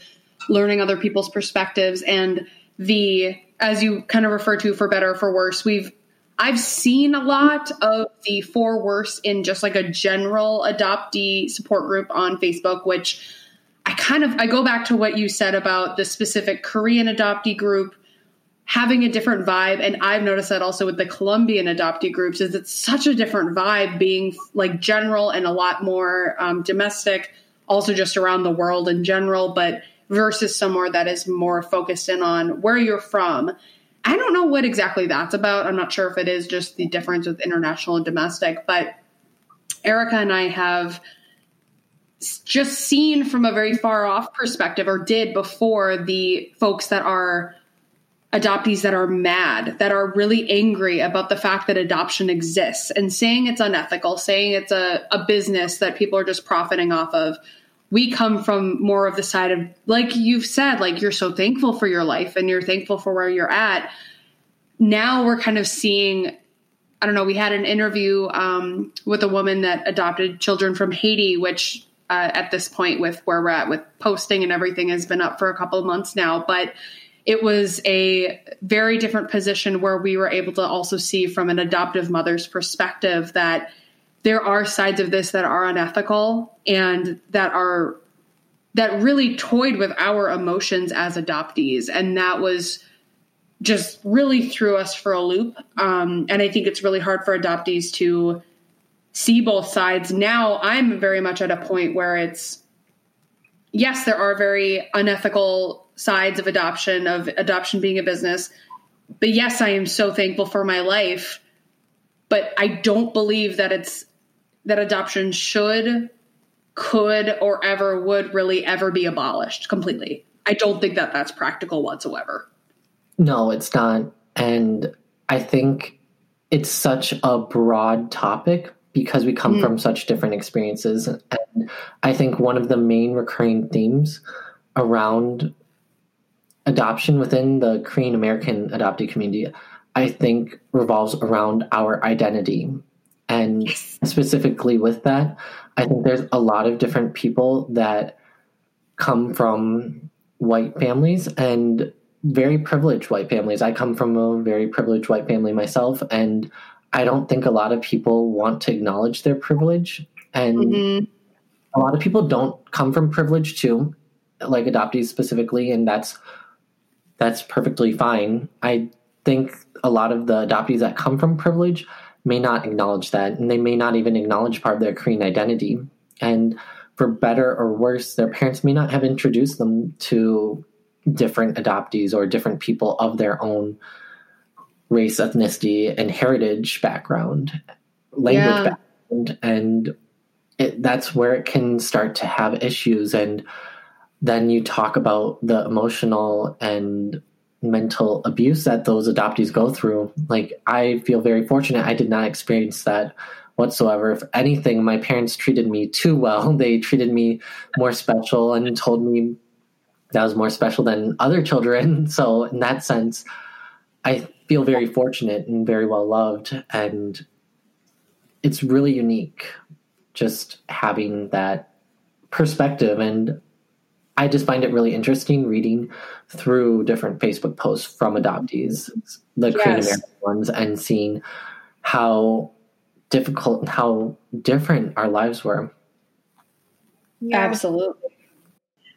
learning other people's perspectives and the, as you kind of refer to for better or for worse, we've, I've seen a lot of the for worse in just like a general adoptee support group on Facebook, which I kind of, I go back to what you said about the specific Korean adoptee group having a different vibe and i've noticed that also with the colombian adoptee groups is it's such a different vibe being like general and a lot more um, domestic also just around the world in general but versus somewhere that is more focused in on where you're from i don't know what exactly that's about i'm not sure if it is just the difference with international and domestic but erica and i have just seen from a very far off perspective or did before the folks that are adoptees that are mad, that are really angry about the fact that adoption exists and saying it's unethical, saying it's a, a business that people are just profiting off of. We come from more of the side of, like you've said, like you're so thankful for your life and you're thankful for where you're at. Now we're kind of seeing, I don't know, we had an interview um, with a woman that adopted children from Haiti, which uh, at this point, with where we're at with posting and everything, has been up for a couple of months now. But it was a very different position where we were able to also see from an adoptive mother's perspective that there are sides of this that are unethical and that are that really toyed with our emotions as adoptees. And that was just really threw us for a loop. Um, and i think it's really hard for adoptees to see both sides. Now i'm very much at a point where it's yes there are very unethical sides of adoption of adoption being a business. But yes i am so thankful for my life. But i don't believe that it's that adoption should could or ever would really ever be abolished completely i don't think that that's practical whatsoever No, it's not. And I think it's such a broad topic because we come Mm. from such different experiences. And I think one of the main recurring themes around adoption within the Korean American adoptee community, I think revolves around our identity. And specifically with that, I think there's a lot of different people that come from white families and very privileged white families. I come from a very privileged white family myself, and I don't think a lot of people want to acknowledge their privilege. And Mhm. a lot of people don't come from privilege too, like adoptees specifically, and that's that's perfectly fine. I think a lot of the adoptees that come from privilege may not acknowledge that, and they may not even acknowledge part of their Korean identity. And for better or worse, their parents may not have introduced them to different adoptees or different people of their own race, ethnicity, and heritage background, language Yeah. background, and it, that's where it can start to have issues. And then you talk about the emotional and mental abuse that those adoptees go through. Like, I feel very fortunate. I did not experience that whatsoever. If anything, my parents treated me too well. They treated me more special and told me that was more special than other children. So, in that sense, I feel very fortunate and very well loved. And it's really unique just having that perspective. And I just find it really interesting reading through different Facebook posts from adoptees, the yes. Korean American ones, and seeing how difficult and how different our lives were. Yeah. Absolutely.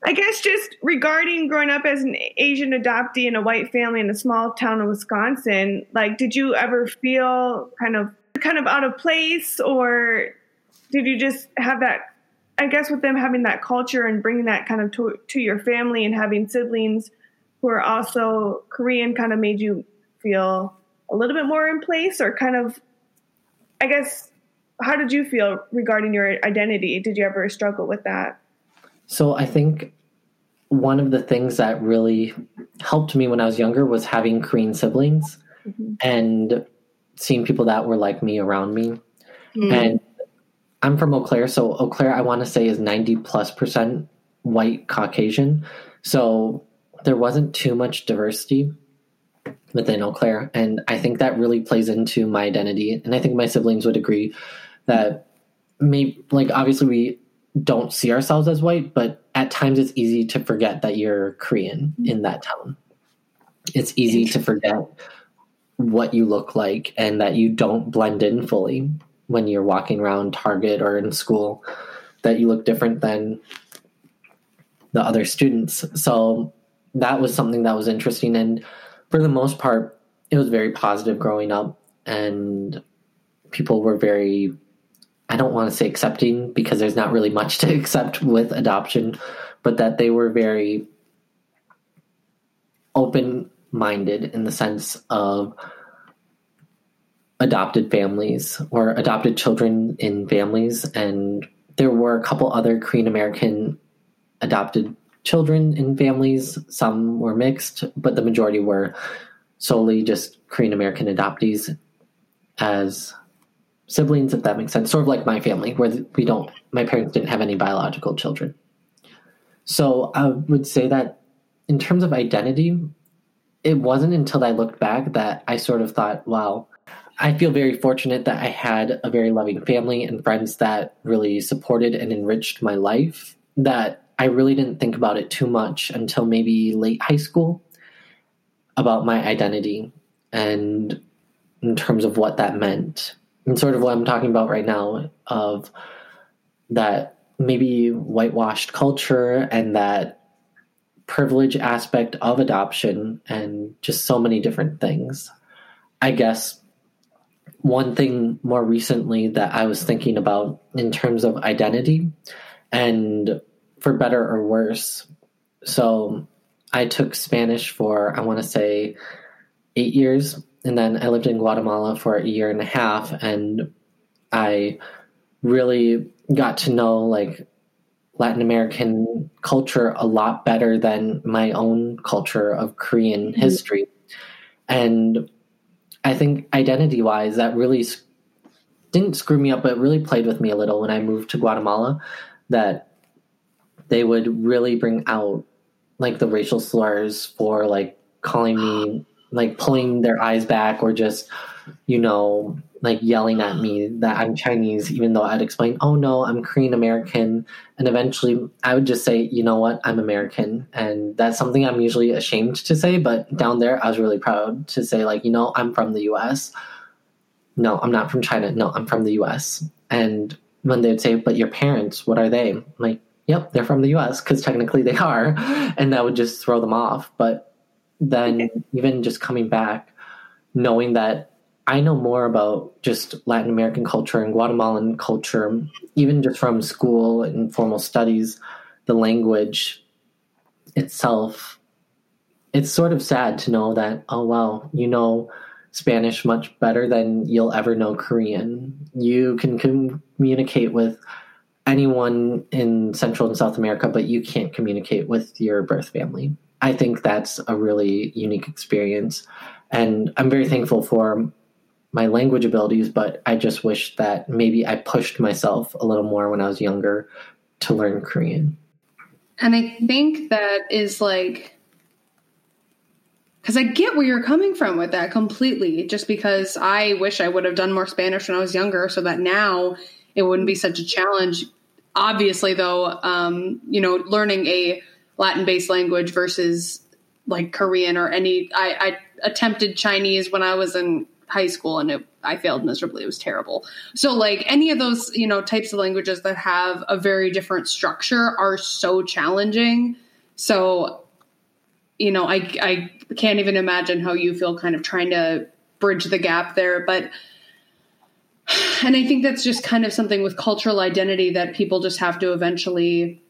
I guess just regarding growing up as an Asian adoptee in a white family in a small town in Wisconsin, like did you ever feel kind of kind of out of place or did you just have that I guess with them having that culture and bringing that kind of to, to your family and having siblings who are also Korean kind of made you feel a little bit more in place or kind of, I guess, how did you feel regarding your identity? Did you ever struggle with that? So I think one of the things that really helped me when I was younger was having Korean siblings mm-hmm. and seeing people that were like me around me. Mm-hmm. And I'm from Eau Claire, so Eau Claire, I want to say, is 90 plus percent white Caucasian. So there wasn't too much diversity within Eau Claire. And I think that really plays into my identity. And I think my siblings would agree that maybe, like, obviously, we don't see ourselves as white, but at times it's easy to forget that you're Korean in that town. It's easy to forget what you look like and that you don't blend in fully when you're walking around Target or in school that you look different than the other students. So that was something that was interesting. And for the most part, it was very positive growing up. And people were very, I don't want to say accepting because there's not really much to accept with adoption, but that they were very open minded in the sense of adopted families or adopted children in families. And there were a couple other Korean American adopted children in families. Some were mixed, but the majority were solely just Korean American adoptees as siblings, if that makes sense. Sort of like my family, where we don't, my parents didn't have any biological children. So I would say that in terms of identity, it wasn't until I looked back that I sort of thought, wow, I feel very fortunate that I had a very loving family and friends that really supported and enriched my life. That I really didn't think about it too much until maybe late high school about my identity and in terms of what that meant. And sort of what I'm talking about right now of that maybe whitewashed culture and that privilege aspect of adoption and just so many different things. I guess one thing more recently that I was thinking about in terms of identity and for better or worse. So I took Spanish for, I want to say, eight years. And then I lived in Guatemala for a year and a half. And I really got to know like Latin American culture a lot better than my own culture of Korean mm-hmm. history. And I think identity wise, that really didn't screw me up, but really played with me a little when I moved to Guatemala. That they would really bring out like the racial slurs for like calling me like pulling their eyes back or just you know like yelling at me that I'm Chinese, even though I'd explain, oh no, I'm Korean American. And eventually I would just say, you know what, I'm American. And that's something I'm usually ashamed to say. But down there, I was really proud to say, like, you know, I'm from the US. No, I'm not from China. No, I'm from the US. And when they'd say, but your parents, what are they? I'm like, yep, they're from the US because technically they are. And that would just throw them off. But then even just coming back, knowing that I know more about just Latin American culture and Guatemalan culture, even just from school and formal studies, the language itself. It's sort of sad to know that, oh, wow, you know Spanish much better than you'll ever know Korean. You can communicate with anyone in Central and South America, but you can't communicate with your birth family. I think that's a really unique experience. And I'm very thankful for my language abilities, but I just wish that maybe I pushed myself a little more when I was younger to learn Korean. And I think that is like, because I get where you're coming from with that completely, just because I wish I would have done more Spanish when I was younger so that now it wouldn't be such a challenge. Obviously, though, um, you know, learning a Latin based language versus like Korean or any, I, I attempted Chinese when I was in high school and it, I failed miserably. It was terrible. So like any of those, you know, types of languages that have a very different structure are so challenging. So, you know, I, I can't even imagine how you feel kind of trying to bridge the gap there. But, and I think that's just kind of something with cultural identity that people just have to eventually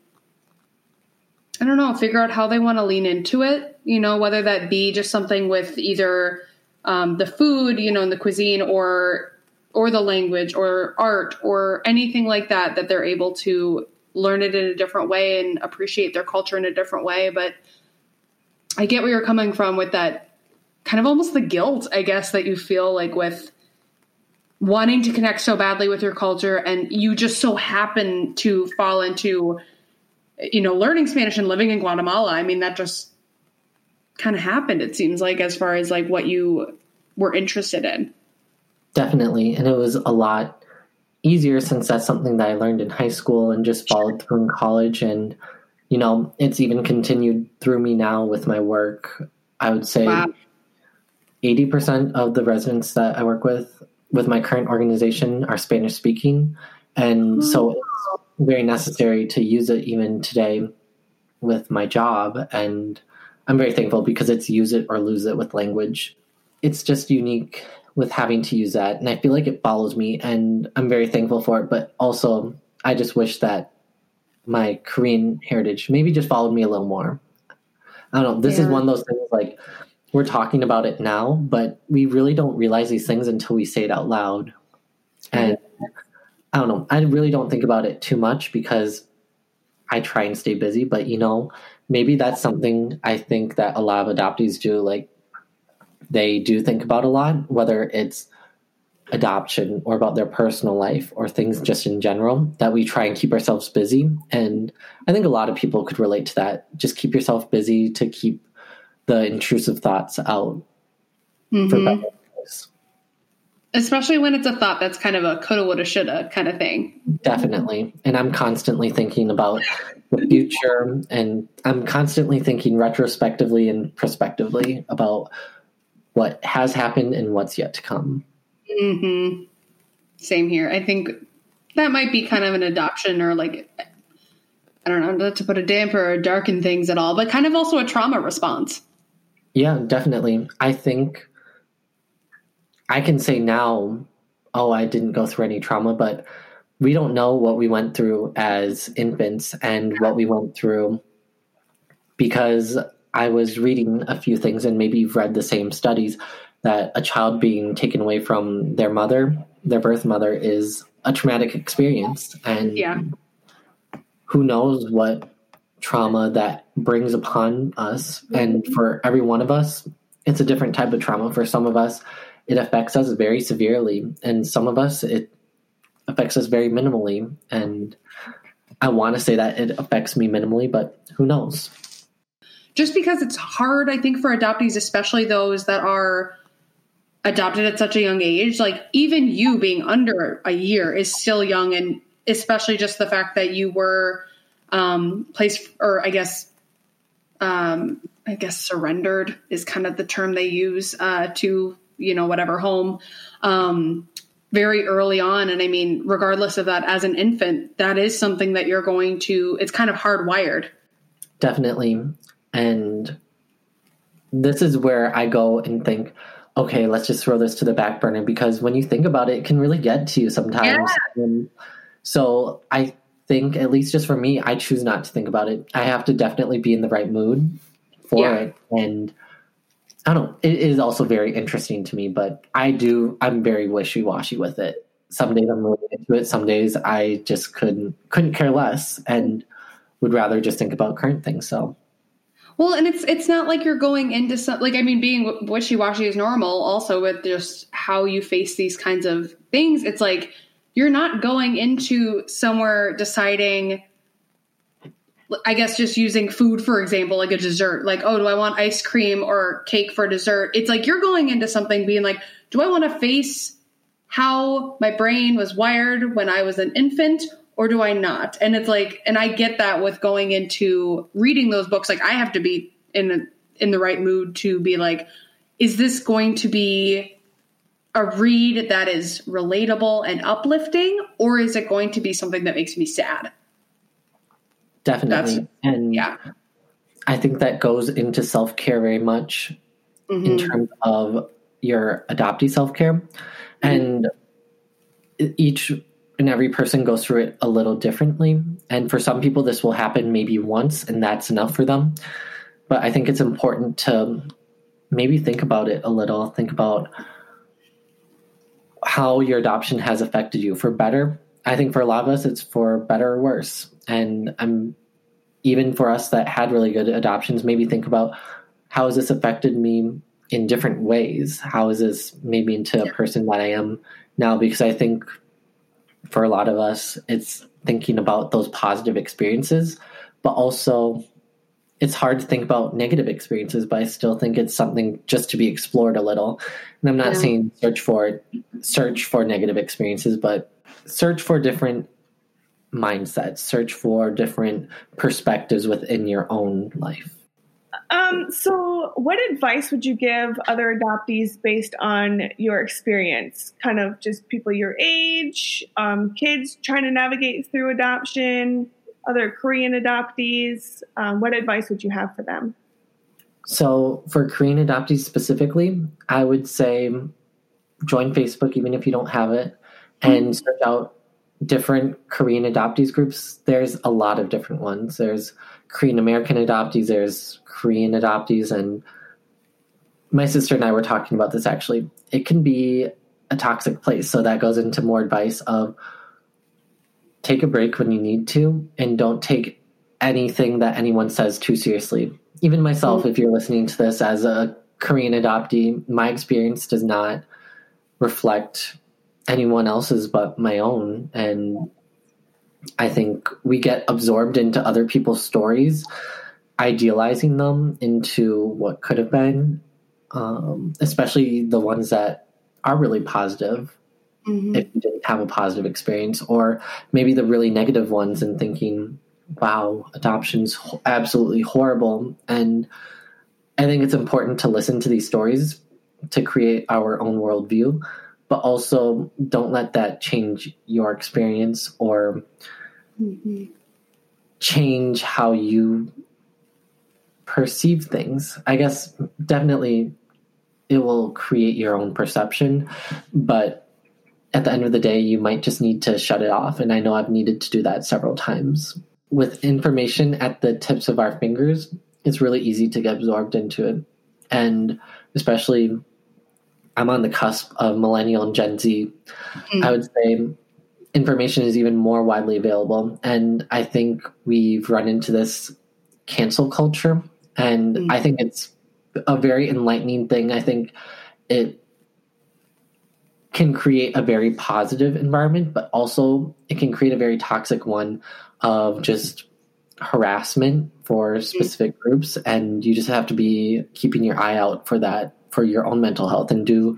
I don't know, figure out how they want to lean into it, you know, whether that be just something with either um, the food, you know, in the cuisine or or the language or art or anything like that that they're able to learn it in a different way and appreciate their culture in a different way. But I get where you're coming from with that kind of almost the guilt, I guess, that you feel like with wanting to connect so badly with your culture and you just so happen to fall into you know learning spanish and living in guatemala i mean that just kind of happened it seems like as far as like what you were interested in. Definitely and it was a lot easier since that's something that i learned in high school and just followed through in college and you know it's even continued through me now with my work. I would say wow. 80% of the residents that i work with with my current organization are spanish speaking and so mm. it's very necessary to use it even today with my job and I'm very thankful because it's use it or lose it with language. It's just unique with having to use that. And I feel like it follows me and I'm very thankful for it. But also, I just wish that my Korean heritage maybe just followed me a little more. I don't know. This yeah. is one of those things like we're talking about it now, but we really don't realize these things until we say it out loud. And I don't know. I really don't think about it too much because I try and stay busy, but you know, maybe that's something I think that a lot of adoptees do. Like they do think about a lot, whether it's adoption or about their personal life or things just in general, that we try and keep ourselves busy. And I think a lot of people could relate to that. Just keep yourself busy to keep the intrusive thoughts out. Mm-hmm. Especially when it's a thought that's kind of a coulda, woulda, shoulda kind of thing. Definitely. And I'm constantly thinking about the future and I'm constantly thinking retrospectively and prospectively about what has happened and what's yet to come. Mm-hmm. Same here. I think that might be kind of an adoption or like I don't know, not to put a damper or darken things at all, but kind of also a trauma response. Yeah, definitely. I think I can say now, oh, I didn't go through any trauma, but we don't know what we went through as infants and what we went through because I was reading a few things, and maybe you've read the same studies that a child being taken away from their mother, their birth mother, is a traumatic experience. And yeah. who knows what trauma that brings upon us. And for every one of us, it's a different type of trauma. For some of us, it affects us very severely, and some of us it affects us very minimally. And I want to say that it affects me minimally, but who knows? Just because it's hard, I think, for adoptees, especially those that are adopted at such a young age, like even you being under a year is still young, and especially just the fact that you were um, placed, or I guess, um, I guess surrendered is kind of the term they use uh, to you know whatever home. Um, very early on and i mean regardless of that as an infant that is something that you're going to it's kind of hardwired. Definitely. And this is where i go and think okay let's just throw this to the back burner because when you think about it it can really get to you sometimes. Yeah. and so i think at least just for me i choose not to think about it i have to definitely be in the right mood for yeah. it and I don't know. It is also very interesting to me, but I do. I'm very wishy washy with it. some days I'm really into it. Some days I just couldn't couldn't care less and would rather just think about current things. So well, and it's it's not like you're going into some like I mean, being wishy washy is normal. Also, with just how you face these kinds of things, it's like you're not going into somewhere deciding. I guess just using food for example, like a dessert, like oh, do I want ice cream or cake for dessert? It's like you're going into something being like, do I want to face how my brain was wired when I was an infant, or do I not? And it's like, and I get that with going into reading those books. Like I have to be in in the right mood to be like, is this going to be a read that is relatable and uplifting, or is it going to be something that makes me sad? Definitely, That's, and yeah, I think that goes into self care very much mm-hmm. in terms of your adoptee self care, mm-hmm. and each and every person goes through it a little differently. And for some people, this will happen maybe once, and that's enough for them. But I think it's important to maybe think about it a little. Think about how your adoption has affected you for better. I think for a lot of us, it's for better or worse. And I'm even for us that had really good adoptions, maybe think about how has this affected me in different ways? How is this made me into a person that I am now? Because I think for a lot of us, it's thinking about those positive experiences, but also it's hard to think about negative experiences, but I still think it's something just to be explored a little. And I'm not yeah. saying search for search for negative experiences, but search for different mindsets, search for different perspectives within your own life. Um, so, what advice would you give other adoptees based on your experience? Kind of just people your age, um, kids trying to navigate through adoption, other Korean adoptees. Um, what advice would you have for them? So, for Korean adoptees specifically, I would say join Facebook even if you don't have it and mm-hmm. search out different Korean adoptees groups. There's a lot of different ones. There's Korean American adoptees, there's Korean adoptees, and my sister and I were talking about this actually. It can be a toxic place. So that goes into more advice of take a break when you need to and don't take anything that anyone says too seriously. Even myself, mm-hmm. if you're listening to this as a Korean adoptee, my experience does not reflect anyone else's but my own. And I think we get absorbed into other people's stories, idealizing them into what could have been, um, especially the ones that are really positive. Mm-hmm. If you didn't have a positive experience, or maybe the really negative ones, and thinking, wow, adoption's absolutely horrible. And I think it's important to listen to these stories to create our own worldview but also don't let that change your experience or mm-hmm. change how you perceive things. I guess definitely it will create your own perception, but at the end of the day, you might just need to shut it off. And I know I've needed to do that several times. With information at the tips of our fingers, it's really easy to get absorbed into it. And especially I'm on the cusp of millennial and Gen Z. Mm. I would say information is even more widely available. And I think we've run into this cancel culture. And mm. I think it's a very enlightening thing. I think it can create a very positive environment, but also it can create a very toxic one of just harassment for mm. specific groups. And you just have to be keeping your eye out for that for your own mental health and do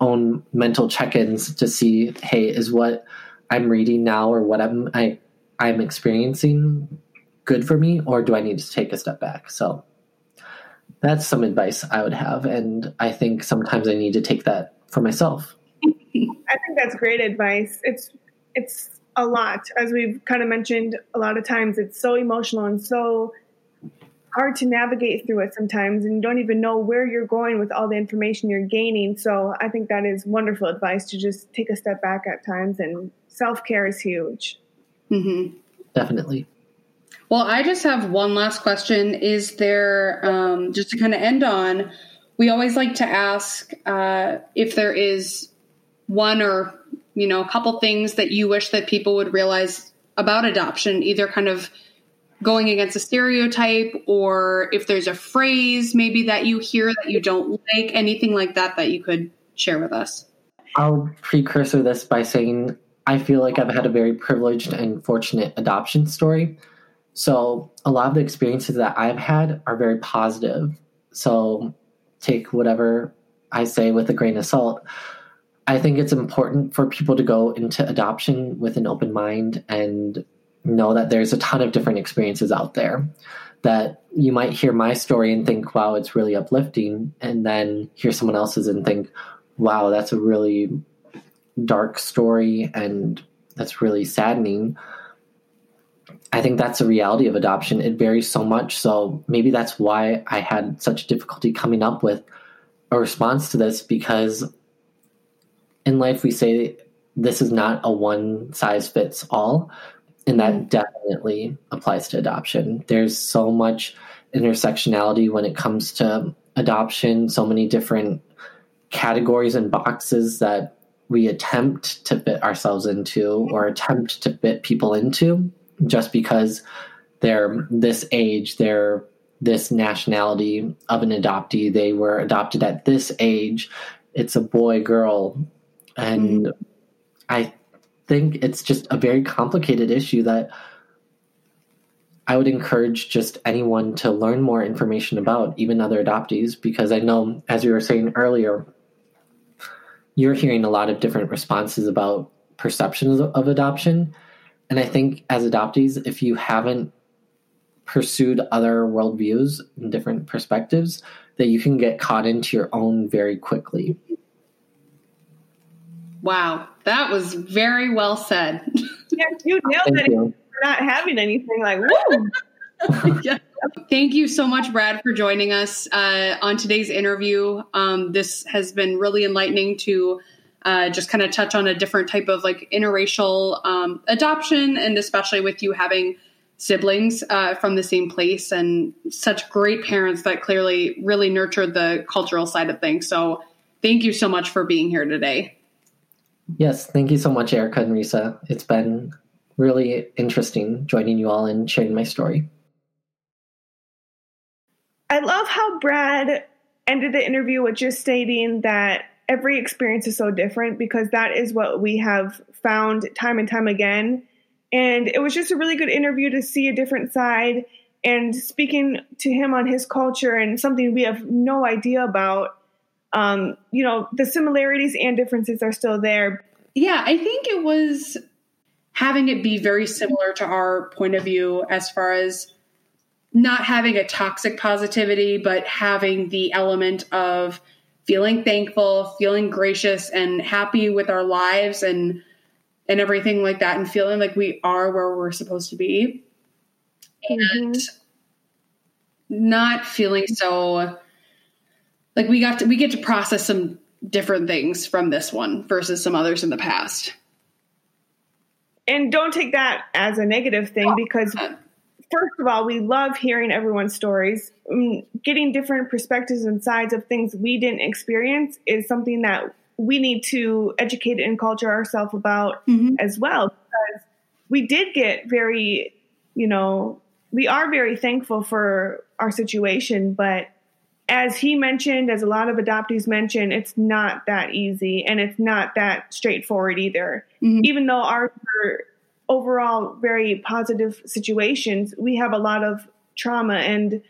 own mental check-ins to see hey is what i'm reading now or what i'm i i'm experiencing good for me or do i need to take a step back so that's some advice i would have and i think sometimes i need to take that for myself think that's great advice it's it's a lot as we've kind of mentioned a lot of times it's so emotional and so hard to navigate through it sometimes and you don't even know where you're going with all the information you're gaining. So I think that is wonderful advice to just take a step back at times and self care is huge. Mm-hmm. Definitely. Well, I just have one last question. Is there, um, just to kind of end on, we always like to ask uh, if there is one or you know, a couple things that you wish that people would realize about adoption, either kind of going against a stereotype or if there's a phrase maybe that you hear that you don't like, anything like that that you could share with us. I'll precursor this by saying I feel like I've had a very privileged and fortunate adoption story. So, a lot of the experiences that I've had are very positive. So, take whatever I say with a grain of salt. I think it's important for people to go into adoption with an open mind and know that there's a ton of different experiences out there. That you might hear my story and think, wow, it's really uplifting, and then hear someone else's and think, wow, that's a really dark story and that's really saddening. I think that's the reality of adoption. It varies so much. So maybe that's why I had such difficulty coming up with a response to this because in life we say this is not a one size fits all. And that mm-hmm. definitely applies to adoption. There's so much intersectionality when it comes to adoption, so many different categories and boxes that we attempt to fit ourselves into or attempt to fit people into just because they're this age, they're this nationality of an adoptee, they were adopted at this age, it's a boy, girl. And. I think it's just a very complicated issue that I would encourage just anyone to learn more information about, even other adoptees, because I know, as you were saying earlier, you're hearing a lot of different responses about perceptions of adoption. And I think as adoptees, if you haven't pursued other worldviews and different perspectives, that you can get caught into your own very quickly. Wow, that was very well said. Yeah, you nailed Thank it. You. For not having anything like woo. yeah. Thank you so much, Brad, for joining us uh, on today's interview. Um, this has been really enlightening to uh, just kind of touch on a different type of like interracial um, adoption, and especially with you having siblings uh, from the same place and such great parents that clearly really nurtured the cultural side of things. So, thank you so much for being here today. Yes, thank you so much, Erica and Risa. It's been really interesting joining you all and sharing my story. I love how Brad ended the interview with just stating that every experience is so different because that is what we have found time and time again. And it was just a really good interview to see a different side and speaking to him on his culture and something we have no idea about. Um, you know, the similarities and differences are still there. Yeah, I think it was having it be very similar to our point of view as far as not having a toxic positivity, but having the element of feeling thankful, feeling gracious and happy with our lives and and everything like that and feeling like we are where we're supposed to be. Mm-hmm. And not feeling so like we got to we get to process some different things from this one versus some others in the past. And don't take that as a negative thing oh, because first of all, we love hearing everyone's stories. Um, getting different perspectives and sides of things we didn't experience is something that we need to educate and culture ourselves about mm-hmm. as well. Because we did get very, you know, we are very thankful for our situation, but as he mentioned, as a lot of adoptees mentioned, it's not that easy and it's not that straightforward either. Mm-hmm. Even though our overall very positive situations, we have a lot of trauma and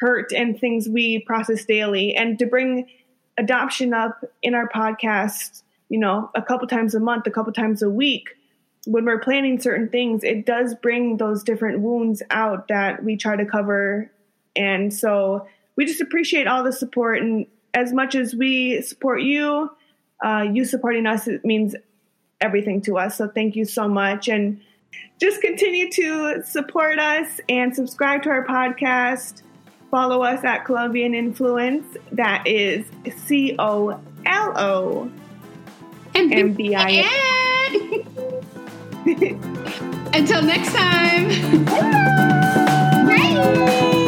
hurt and things we process daily. And to bring adoption up in our podcast, you know, a couple times a month, a couple times a week, when we're planning certain things, it does bring those different wounds out that we try to cover. And so we just appreciate all the support. And as much as we support you, uh, you supporting us, it means everything to us. So thank you so much. And just continue to support us and subscribe to our podcast. Follow us at Colombian Influence. That is C O L O M B I N. Until next time. Bye.